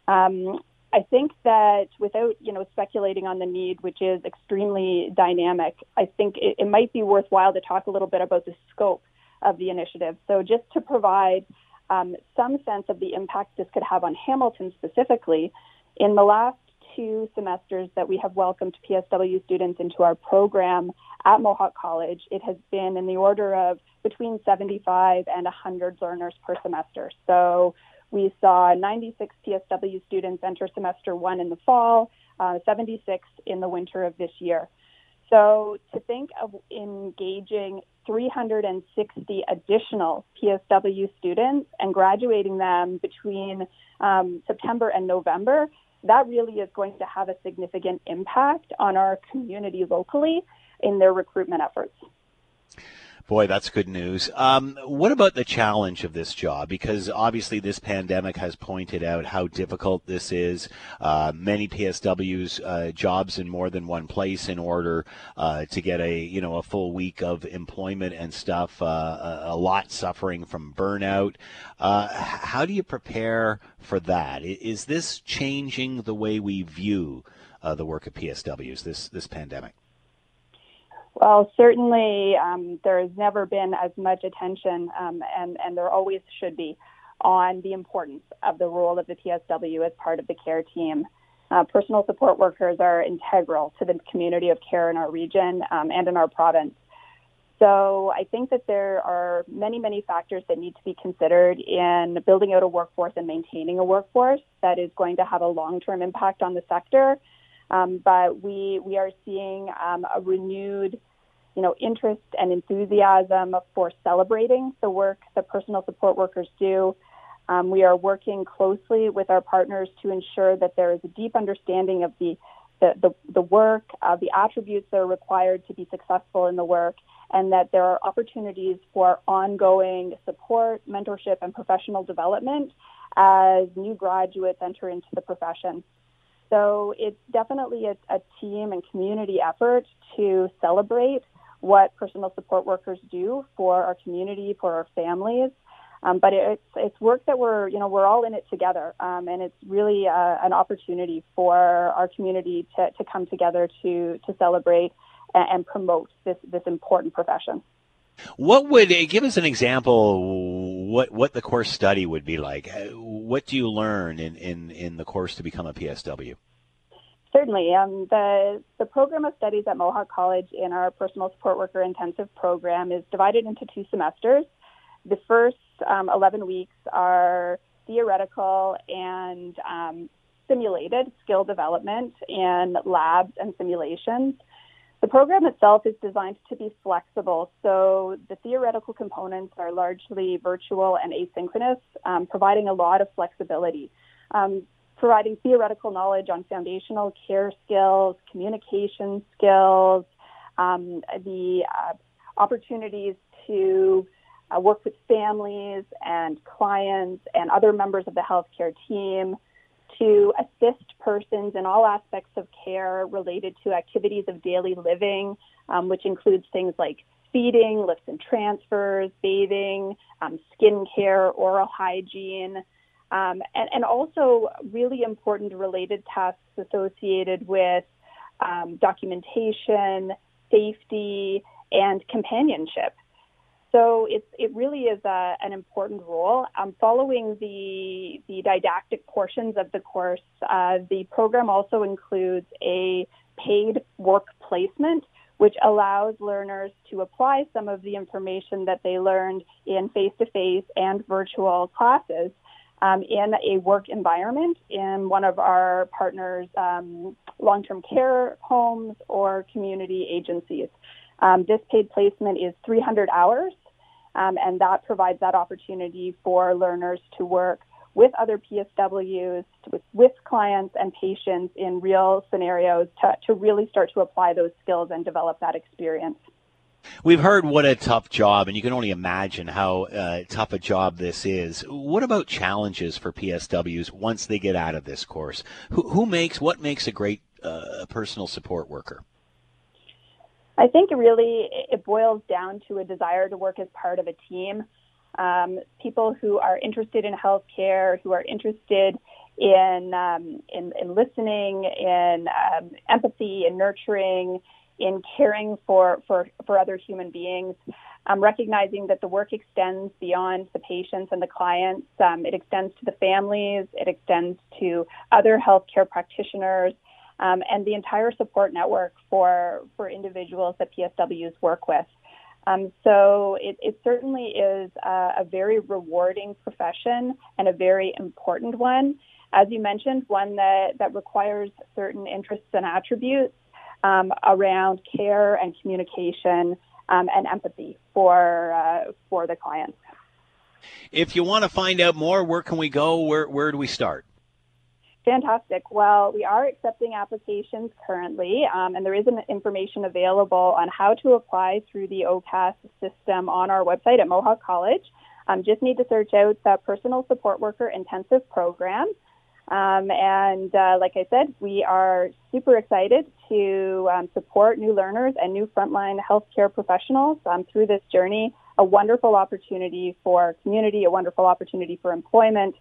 Um, I think that without you know speculating on the need, which is extremely dynamic, I think it, it might be worthwhile to talk a little bit about the scope of the initiative. So just to provide um, some sense of the impact this could have on Hamilton specifically, in the last two semesters that we have welcomed PSW students into our program at Mohawk College, it has been in the order of between 75 and 100 learners per semester. So we saw 96 PSW students enter semester one in the fall, uh, 76 in the winter of this year. So to think of engaging 360 additional PSW students and graduating them between um, September and November, that really is going to have a significant impact on our community locally in their recruitment efforts. Boy, that's good news. Um, what about the challenge of this job? Because obviously, this pandemic has pointed out how difficult this is. Uh, many PSWs uh, jobs in more than one place in order uh, to get a you know a full week of employment and stuff. Uh, a lot suffering from burnout. Uh, how do you prepare for that? Is this changing the way we view uh, the work of PSWs? This this pandemic. Well, certainly um, there has never been as much attention, um, and, and there always should be, on the importance of the role of the PSW as part of the care team. Uh, personal support workers are integral to the community of care in our region um, and in our province. So I think that there are many, many factors that need to be considered in building out a workforce and maintaining a workforce that is going to have a long-term impact on the sector um, but we we are seeing um, a renewed, you know, interest and enthusiasm for celebrating the work that personal support workers do. Um, we are working closely with our partners to ensure that there is a deep understanding of the the, the, the work, uh, the attributes that are required to be successful in the work, and that there are opportunities for ongoing support, mentorship, and professional development as new graduates enter into the profession. So it's definitely a, a team and community effort to celebrate what personal support workers do for our community, for our families. Um, but it's it's work that we're you know we're all in it together, um, and it's really uh, an opportunity for our community to, to come together to to celebrate and, and promote this this important profession. What would uh, give us an example? What what the course study would be like? Uh, what do you learn in, in, in the course to become a PSW? Certainly. Um, the, the program of studies at Mohawk College in our personal support worker intensive program is divided into two semesters. The first um, 11 weeks are theoretical and um, simulated skill development in labs and simulations. The program itself is designed to be flexible, so the theoretical components are largely virtual and asynchronous, um, providing a lot of flexibility. Um, providing theoretical knowledge on foundational care skills, communication skills, um, the uh, opportunities to uh, work with families and clients and other members of the healthcare team, to assist persons in all aspects of care related to activities of daily living, um, which includes things like feeding, lifts and transfers, bathing, um, skin care, oral hygiene, um, and, and, also really important related tasks associated with um, documentation, safety, and companionship. So it's, it really is a, an important role. Um, following the, the didactic portions of the course, uh, the program also includes a paid work placement, which allows learners to apply some of the information that they learned in face-to-face and virtual classes um, in a work environment in one of our partners' um, long-term care homes or community agencies. Um, this paid placement is 300 hours, um, and that provides that opportunity for learners to work with other PSWs, with, with clients and patients in real scenarios to, to really start to apply those skills and develop that experience. We've heard what a tough job, and you can only imagine how uh, tough a job this is. What about challenges for PSWs once they get out of this course? Who, who makes what makes a great uh, personal support worker? I think really it boils down to a desire to work as part of a team. Um, people who are interested in healthcare, who are interested in um, in, in, listening, in um, empathy, and nurturing, in caring for for, for other human beings. Um, recognizing that the work extends beyond the patients and the clients. Um, it extends to the families. It extends to other healthcare practitioners um, and the entire support network for, for individuals that PSWs work with. Um, so it, it, certainly is a, very rewarding profession and a very important one. As you mentioned, one that, that requires certain interests and attributes. um, around care and communication um, and empathy for uh, for the clients. If you want to find out more, where can we go? Where where do we start? Fantastic. Well, we are accepting applications currently, um, and there is information available on how to apply through the OCAS system on our website at Mohawk College. Um, just need to search out the Personal Support Worker Intensive Program. Um, and uh, like I said, we are super excited to um, support new learners and new frontline healthcare professionals um, through this journey. A wonderful opportunity for community, a wonderful opportunity for employment,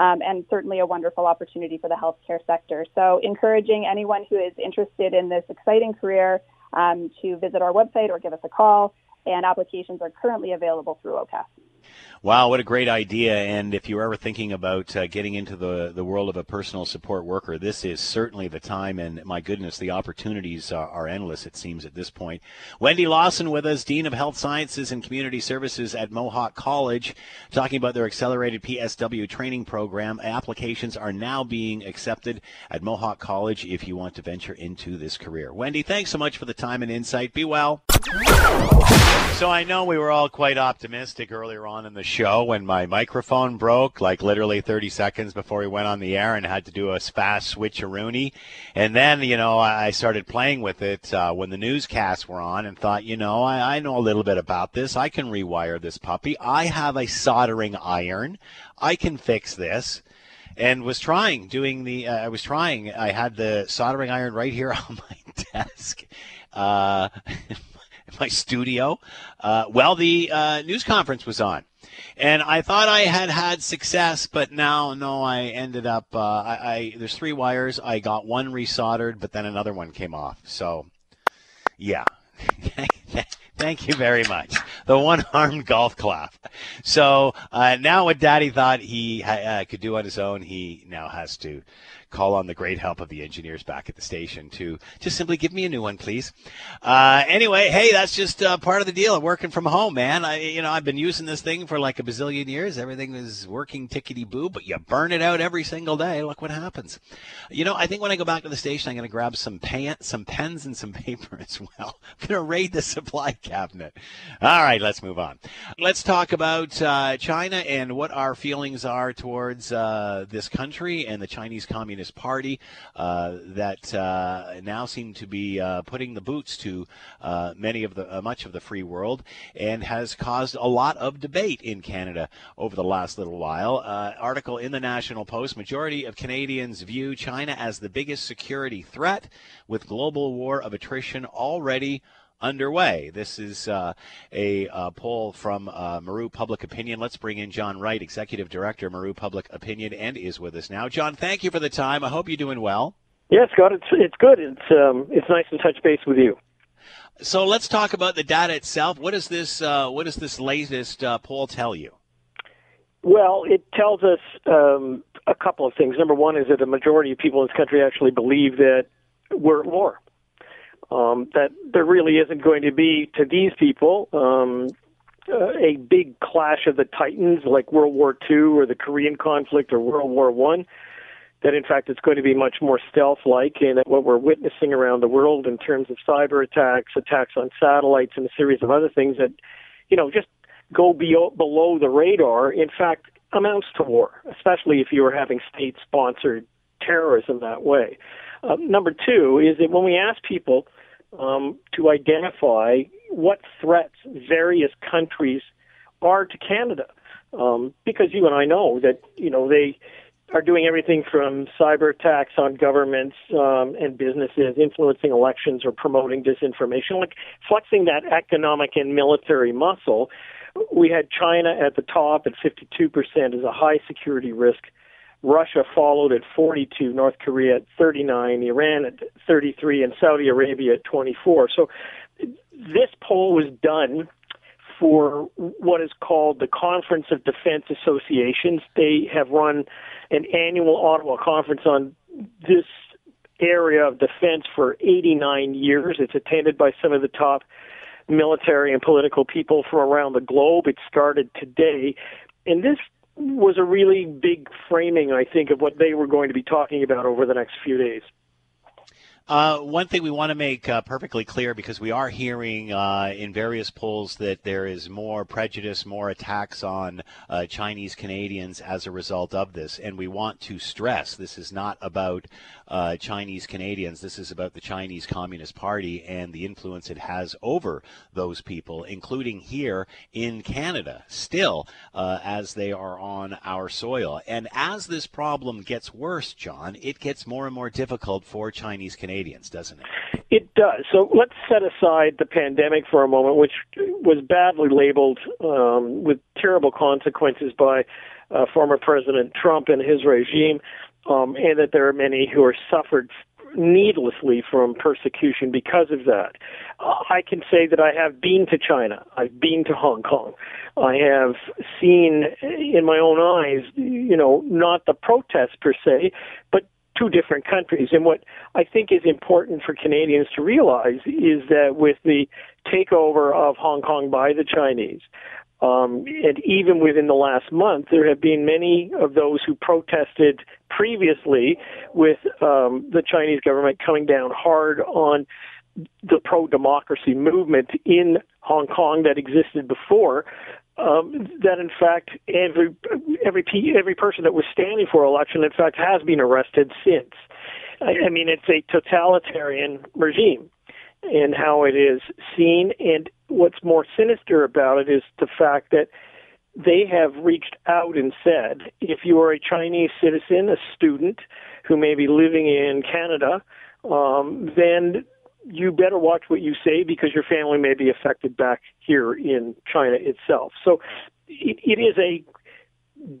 um, and certainly a wonderful opportunity for the healthcare sector. So, encouraging anyone who is interested in this exciting career um, to visit our website or give us a call. And applications are currently available through OCAS. Wow, what a great idea! And if you're ever thinking about uh, getting into the the world of a personal support worker, this is certainly the time. And my goodness, the opportunities are, are endless. It seems at this point. Wendy Lawson with us, Dean of Health Sciences and Community Services at Mohawk College, talking about their accelerated PSW training program. Applications are now being accepted at Mohawk College if you want to venture into this career. Wendy, thanks so much for the time and insight. Be well. So I know we were all quite optimistic earlier on in the show when my microphone broke, like literally 30 seconds before we went on the air and had to do a fast switcheroonie. And then, you know, I started playing with it uh, when the newscasts were on and thought, you know, I, I know a little bit about this. I can rewire this puppy. I have a soldering iron. I can fix this and was trying doing the uh, I was trying I had the soldering iron right here on my desk uh, my studio. Uh, well, the uh, news conference was on, and I thought I had had success, but now no, I ended up. Uh, I, I there's three wires. I got one resoldered, but then another one came off. So, yeah. Thank you very much. The one-armed golf clap. So uh, now, what Daddy thought he uh, could do on his own, he now has to call on the great help of the engineers back at the station to just simply give me a new one, please. Uh, anyway, hey, that's just uh, part of the deal of working from home, man. I, you know, I've been using this thing for like a bazillion years. Everything is working tickety boo, but you burn it out every single day. Look what happens. You know, I think when I go back to the station, I'm going to grab some pan, some pens and some paper as well. I'm going to raid the supply cabinet. All right, let's move on. Let's talk about uh, China and what our feelings are towards uh, this country and the Chinese Communist Communist Party uh, that uh, now seem to be uh, putting the boots to many of the much of the free world and has caused a lot of debate in Canada over the last little while. article in the National Post: Majority of Canadians view China as the biggest security threat, with global war of attrition already underway. This is uh, a uh, poll from uh, Maru Public Opinion. Let's bring in John Wright, Executive Director, Maru Public Opinion, and is with us now. John, thank you for the time. I hope you're doing well. Yeah, Scott, it's it's good. It's um, it's nice to touch base with you. So let's talk about the data itself. What does this uh, what does this latest uh, poll tell you? Well, it tells us um, a couple of things. Number one is that the majority of people in this country actually believe that we're at war um, that there really isn't going to be to these people um, uh, a big clash of the titans like World War II or the Korean conflict or World War One. That in fact it's going to be much more stealth-like, and that what we're witnessing around the world in terms of cyber attacks, attacks on satellites, and a series of other things that, you know, just go be- below the radar. In fact, amounts to war, especially if you are having state-sponsored terrorism that way. Uh, number two is that when we ask people um, to identify what threats various countries are to Canada, um, because you and I know that you know they are doing everything from cyber attacks on governments um, and businesses, influencing elections or promoting disinformation, like flexing that economic and military muscle. We had China at the top at 52% as a high security risk. Russia followed at 42, North Korea at 39, Iran at 33, and Saudi Arabia at 24. So this poll was done for what is called the Conference of Defense Associations. They have run an annual Ottawa conference on this area of defense for 89 years. It's attended by some of the top military and political people from around the globe. It started today. And this was a really big framing, I think, of what they were going to be talking about over the next few days. Uh, one thing we want to make uh, perfectly clear because we are hearing uh, in various polls that there is more prejudice, more attacks on uh, Chinese Canadians as a result of this. And we want to stress this is not about uh, Chinese Canadians. This is about the Chinese Communist Party and the influence it has over those people, including here in Canada, still uh, as they are on our soil. And as this problem gets worse, John, it gets more and more difficult for Chinese Canadians. Doesn't it? It does. So let's set aside the pandemic for a moment, which was badly labeled um, with terrible consequences by uh, former President Trump and his regime, um, and that there are many who are suffered needlessly from persecution because of that. Uh, I can say that I have been to China. I've been to Hong Kong. I have seen in my own eyes, you know, not the protests per se, but two different countries. And what I think is important for Canadians to realize is that with the takeover of Hong Kong by the Chinese, um, and even within the last month, there have been many of those who protested previously with um, the Chinese government coming down hard on the pro democracy movement in Hong Kong that existed before um, that in fact every every every person that was standing for election, in fact, has been arrested since. I, I mean, it's a totalitarian regime and how it is seen, and what's more sinister about it is the fact that they have reached out and said, if you are a Chinese citizen, a student who may be living in Canada, um, then you better watch what you say because your family may be affected back here in China itself. So it, it is a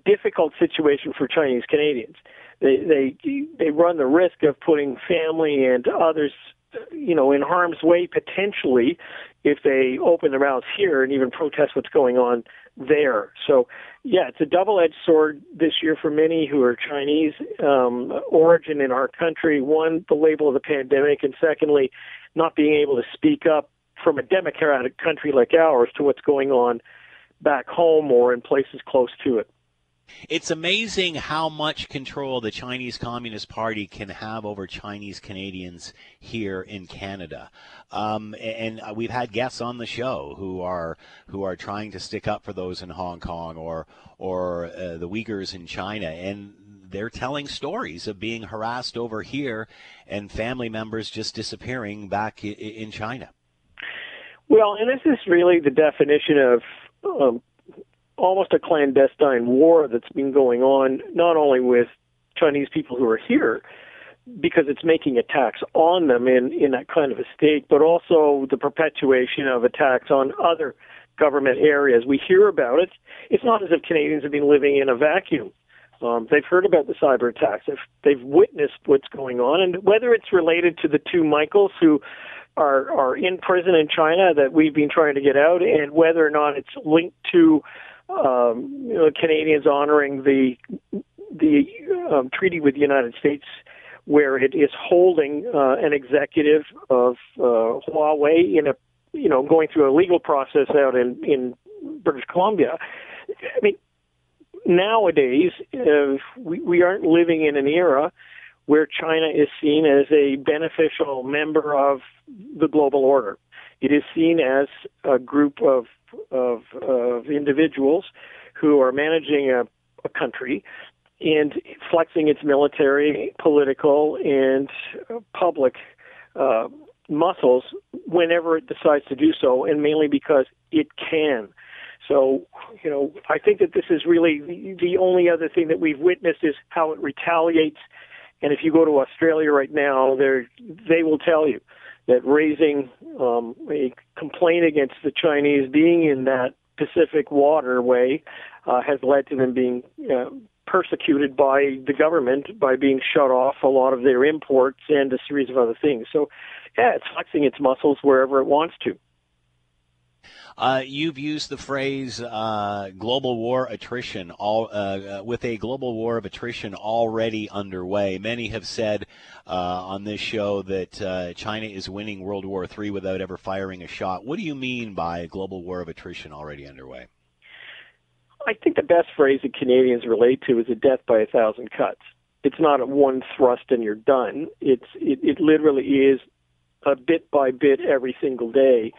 difficult situation for Chinese Canadians. They they they run the risk of putting family and others, you know, in harm's way potentially if they open their mouths here and even protest what's going on there. So, yeah, it's a double-edged sword this year for many who are Chinese um, origin in our country. One, the label of the pandemic, and secondly, not being able to speak up from a democratic country like ours to what's going on back home or in places close to it. It's amazing how much control the Chinese Communist Party can have over Chinese Canadians here in Canada. Um, and we've had guests on the show who are who are trying to stick up for those in Hong Kong or or uh, the Uyghurs in China, and they're telling stories of being harassed over here and family members just disappearing back in China. Well, and this is really the definition of um, almost a clandestine war that's been going on, not only with Chinese people who are here, because it's making attacks on them in, in that kind of a state, but also the perpetuation of attacks on other government areas. We hear about it. It's not as if Canadians have been living in a vacuum. Um, they've heard about the cyber attacks. They've, they've witnessed what's going on, and whether it's related to the two Michaels who are are in prison in China that we've been trying to get out, and whether or not it's linked to um, you know, Canadians honoring the the um, treaty with the United States, where it is holding uh, an executive of uh, Huawei in a you know going through a legal process out in in British Columbia. I mean, nowadays uh, we we aren't living in an era where China is seen as a beneficial member of the global order. It is seen as a group of of, of individuals who are managing a, a country and flexing its military, political, and public uh, muscles whenever it decides to do so, and mainly because it can. So, you know, I think that this is really the, only other thing that we've witnessed is how it retaliates. And if you go to Australia right now, they they will tell you that raising um, a complaint against the Chinese being in that Pacific waterway uh, has led to them being uh, persecuted by the government by being shut off a lot of their imports and a series of other things. So, yeah, it's flexing its muscles wherever it wants to. Uh, you've used the phrase uh, global war attrition, all, uh, uh, with a global war of attrition already underway. Many have said uh, on this show that uh, China is winning World War III without ever firing a shot. What do you mean by global war of attrition already underway? I think the best phrase that Canadians relate to is a death by a thousand cuts. it's not a one thrust and you're done. It's it, it literally is a bit by bit every single day.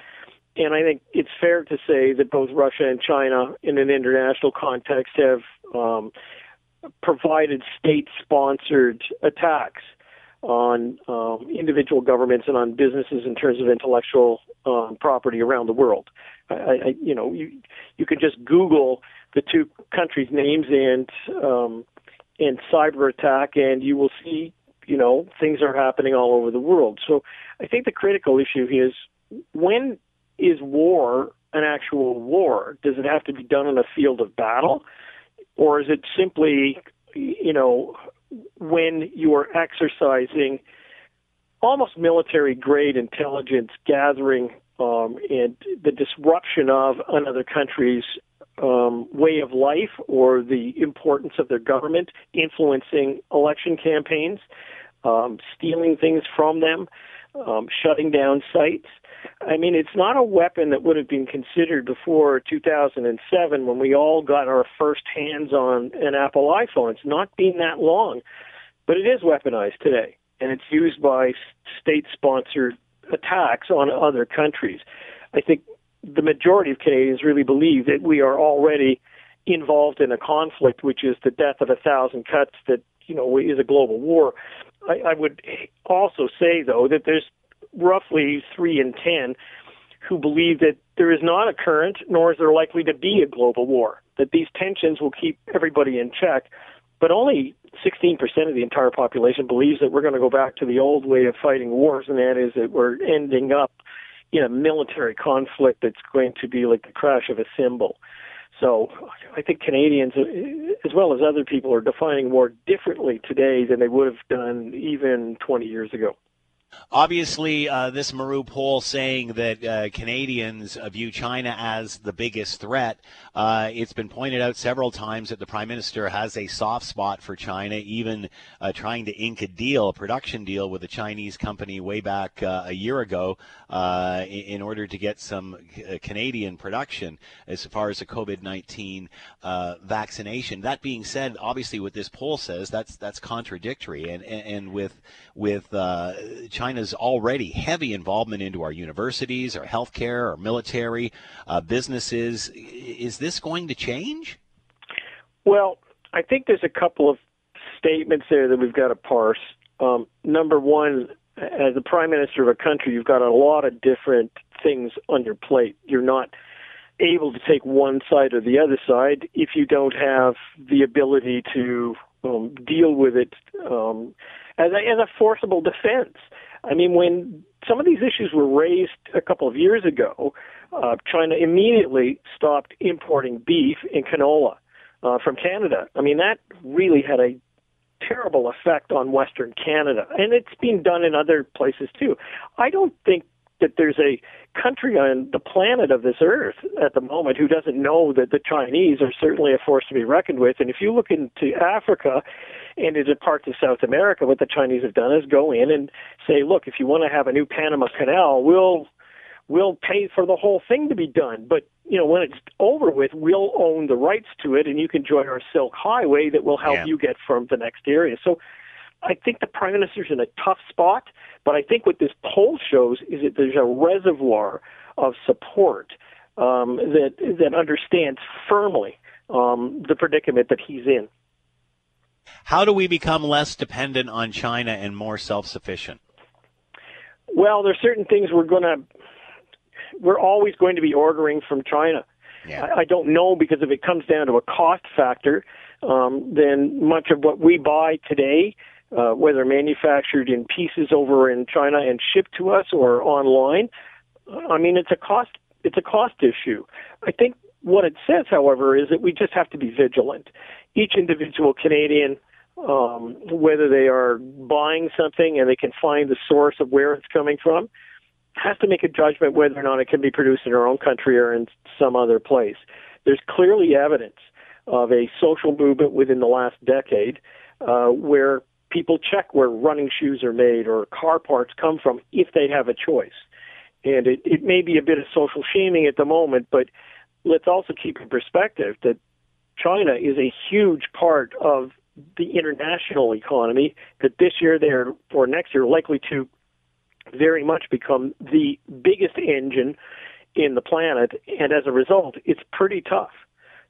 And I think it's fair to say that both Russia and China, in an international context, have um, provided state-sponsored attacks on um, individual governments and on businesses in terms of intellectual um, property around the world. I, I, you know, you you could just Google the two countries' names and um, and cyber attack, and you will see, you know, things are happening all over the world. So I think the critical issue is when is war an actual war? Does it have to be done in a field of battle, or is it simply, you know, when you are exercising almost military grade intelligence gathering um, and the disruption of another country's um, way of life or the importance of their government influencing election campaigns, um, stealing things from them, um, shutting down sites. I mean, it's not a weapon that would have been considered before 2007 when we all got our first hands on an Apple iPhone. It's not been that long, but it is weaponized today, and it's used by state sponsored attacks on other countries. I think the majority of Canadians really believe that we are already involved in a conflict, which is the death of a thousand cuts that you know is a global war. I, I would also say, though, that there's roughly three in ten who believe that there is not a current, nor is there likely to be a global war. That these tensions will keep everybody in check, but only 16% of the entire population believes that we're going to go back to the old way of fighting wars, and that is that we're ending up in a military conflict that's going to be like the crash of a cymbal. So I think Canadians, uh, as well as other people, are defining war differently today than they would have done even 20 years ago. Obviously, uh, this Maru poll saying that uh, Canadians view China as the biggest threat. Uh, it's been pointed out several times that the Prime Minister has a soft spot for China, even uh, trying to ink a deal, a production deal with a Chinese company way back uh, a year ago uh, in order to get some Canadian production as far as the COVID 19 vaccination. That being said, obviously, what this poll says, that's that's contradictory. And, and, and with, with China, China's already heavy involvement into our universities, our healthcare, our military, uh, businesses. Is this going to change? Well, I think there's a couple of statements there that we've got to parse. Um, number one, as the prime minister of a country, you've got a lot of different things on your plate. You're not able to take one side or the other side if you don't have the ability to um, deal with it um, as, a, as a forcible defense. I mean, when some of these issues were raised a couple of years ago, uh, China immediately stopped importing beef and canola uh, from Canada. I mean, that really had a terrible effect on Western Canada, and it's been done in other places too. I don't think that there's a country on the planet of this earth at the moment who doesn't know that the Chinese are certainly a force to be reckoned with. And if you look into Africa and into parts of South America, what the Chinese have done is go in and say, look, if you want to have a new Panama Canal, we'll we'll pay for the whole thing to be done. But you know, when it's over with, we'll own the rights to it, and you can join our Silk Highway that will help yeah. you get from the next area. So I think the prime minister's in a tough spot, but I think what this poll shows is that there's a reservoir of support um, that that understands firmly um, the predicament that he's in. How do we become less dependent on China and more self-sufficient? Well, there's certain things we're going to we're always going to be ordering from China. Yeah. I, I don't know because if it comes down to a cost factor, um, then much of what we buy today uh, whether manufactured in pieces over in China and shipped to us or online. I mean, it's a cost it's a cost issue. I think what it says, however, is that we just have to be vigilant. Each individual Canadian, um, whether they are buying something and they can find the source of where it's coming from, has to make a judgment whether or not it can be produced in our own country or in some other place. There's clearly evidence of a social movement within the last decade uh, where people check where running shoes are made or car parts come from if they have a choice. And it, it may be a bit of social shaming at the moment, but let's also keep in perspective that China is a huge part of the international economy, that this year they're, or next year, likely to very much become the biggest engine in the planet. And as a result, it's pretty tough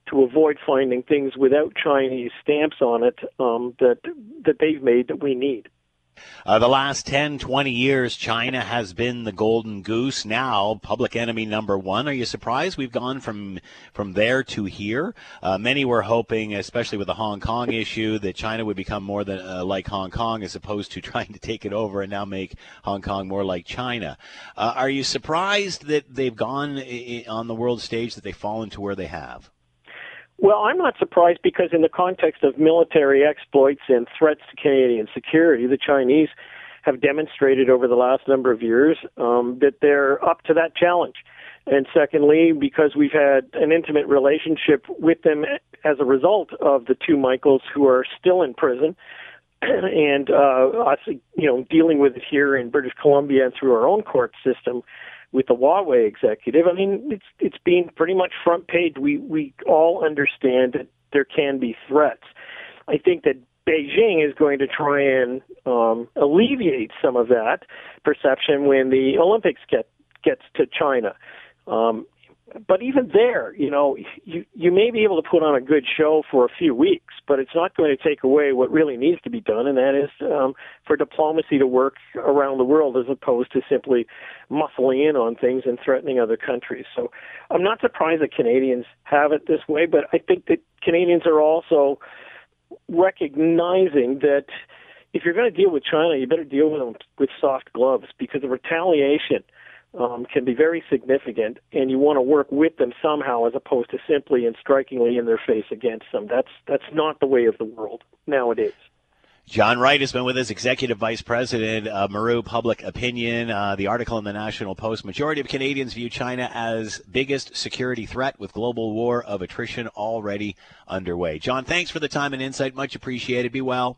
to avoid finding things without Chinese stamps on it um, that that they've made that we need. Uh, the last 10, 20 years, China has been the golden goose. Now, public enemy number one. Are you surprised we've gone from from there to here? Uh, many were hoping, especially with the Hong Kong issue, that China would become more than uh, like Hong Kong, as opposed to trying to take it over and now make Hong Kong more like China. Uh, are you surprised that they've gone on the world stage, that they've fallen to where they have? Well, I'm not surprised because, in the context of military exploits and threats to Canadian security, the Chinese have demonstrated over the last number of years um, that they're up to that challenge. And secondly, because we've had an intimate relationship with them as a result of the two Michaels who are still in prison, and uh, us, you know, dealing with it here in British Columbia and through our own court system, with the Huawei executive. I mean, it's it's been pretty much front page. We we all understand that there can be threats. I think that Beijing is going to try and um, alleviate some of that perception when the Olympics get gets to China. Um, but even there, you know, you you may be able to put on a good show for a few weeks, but it's not going to take away what really needs to be done, and that is um, for diplomacy to work around the world as opposed to simply muscling in on things and threatening other countries. So I'm not surprised that Canadians have it this way, but I think that Canadians are also recognizing that if you're going to deal with China, you better deal with them with soft gloves because the retaliation um, can be very significant, and you want to work with them somehow as opposed to simply and strikingly in their face against them. That's that's not the way of the world nowadays. John Wright has been with us, Executive Vice President of Maru Public Opinion. Uh, the article in the National Post majority of Canadians view China as biggest security threat with global war of attrition already underway. John, thanks for the time and insight. Much appreciated. Be well.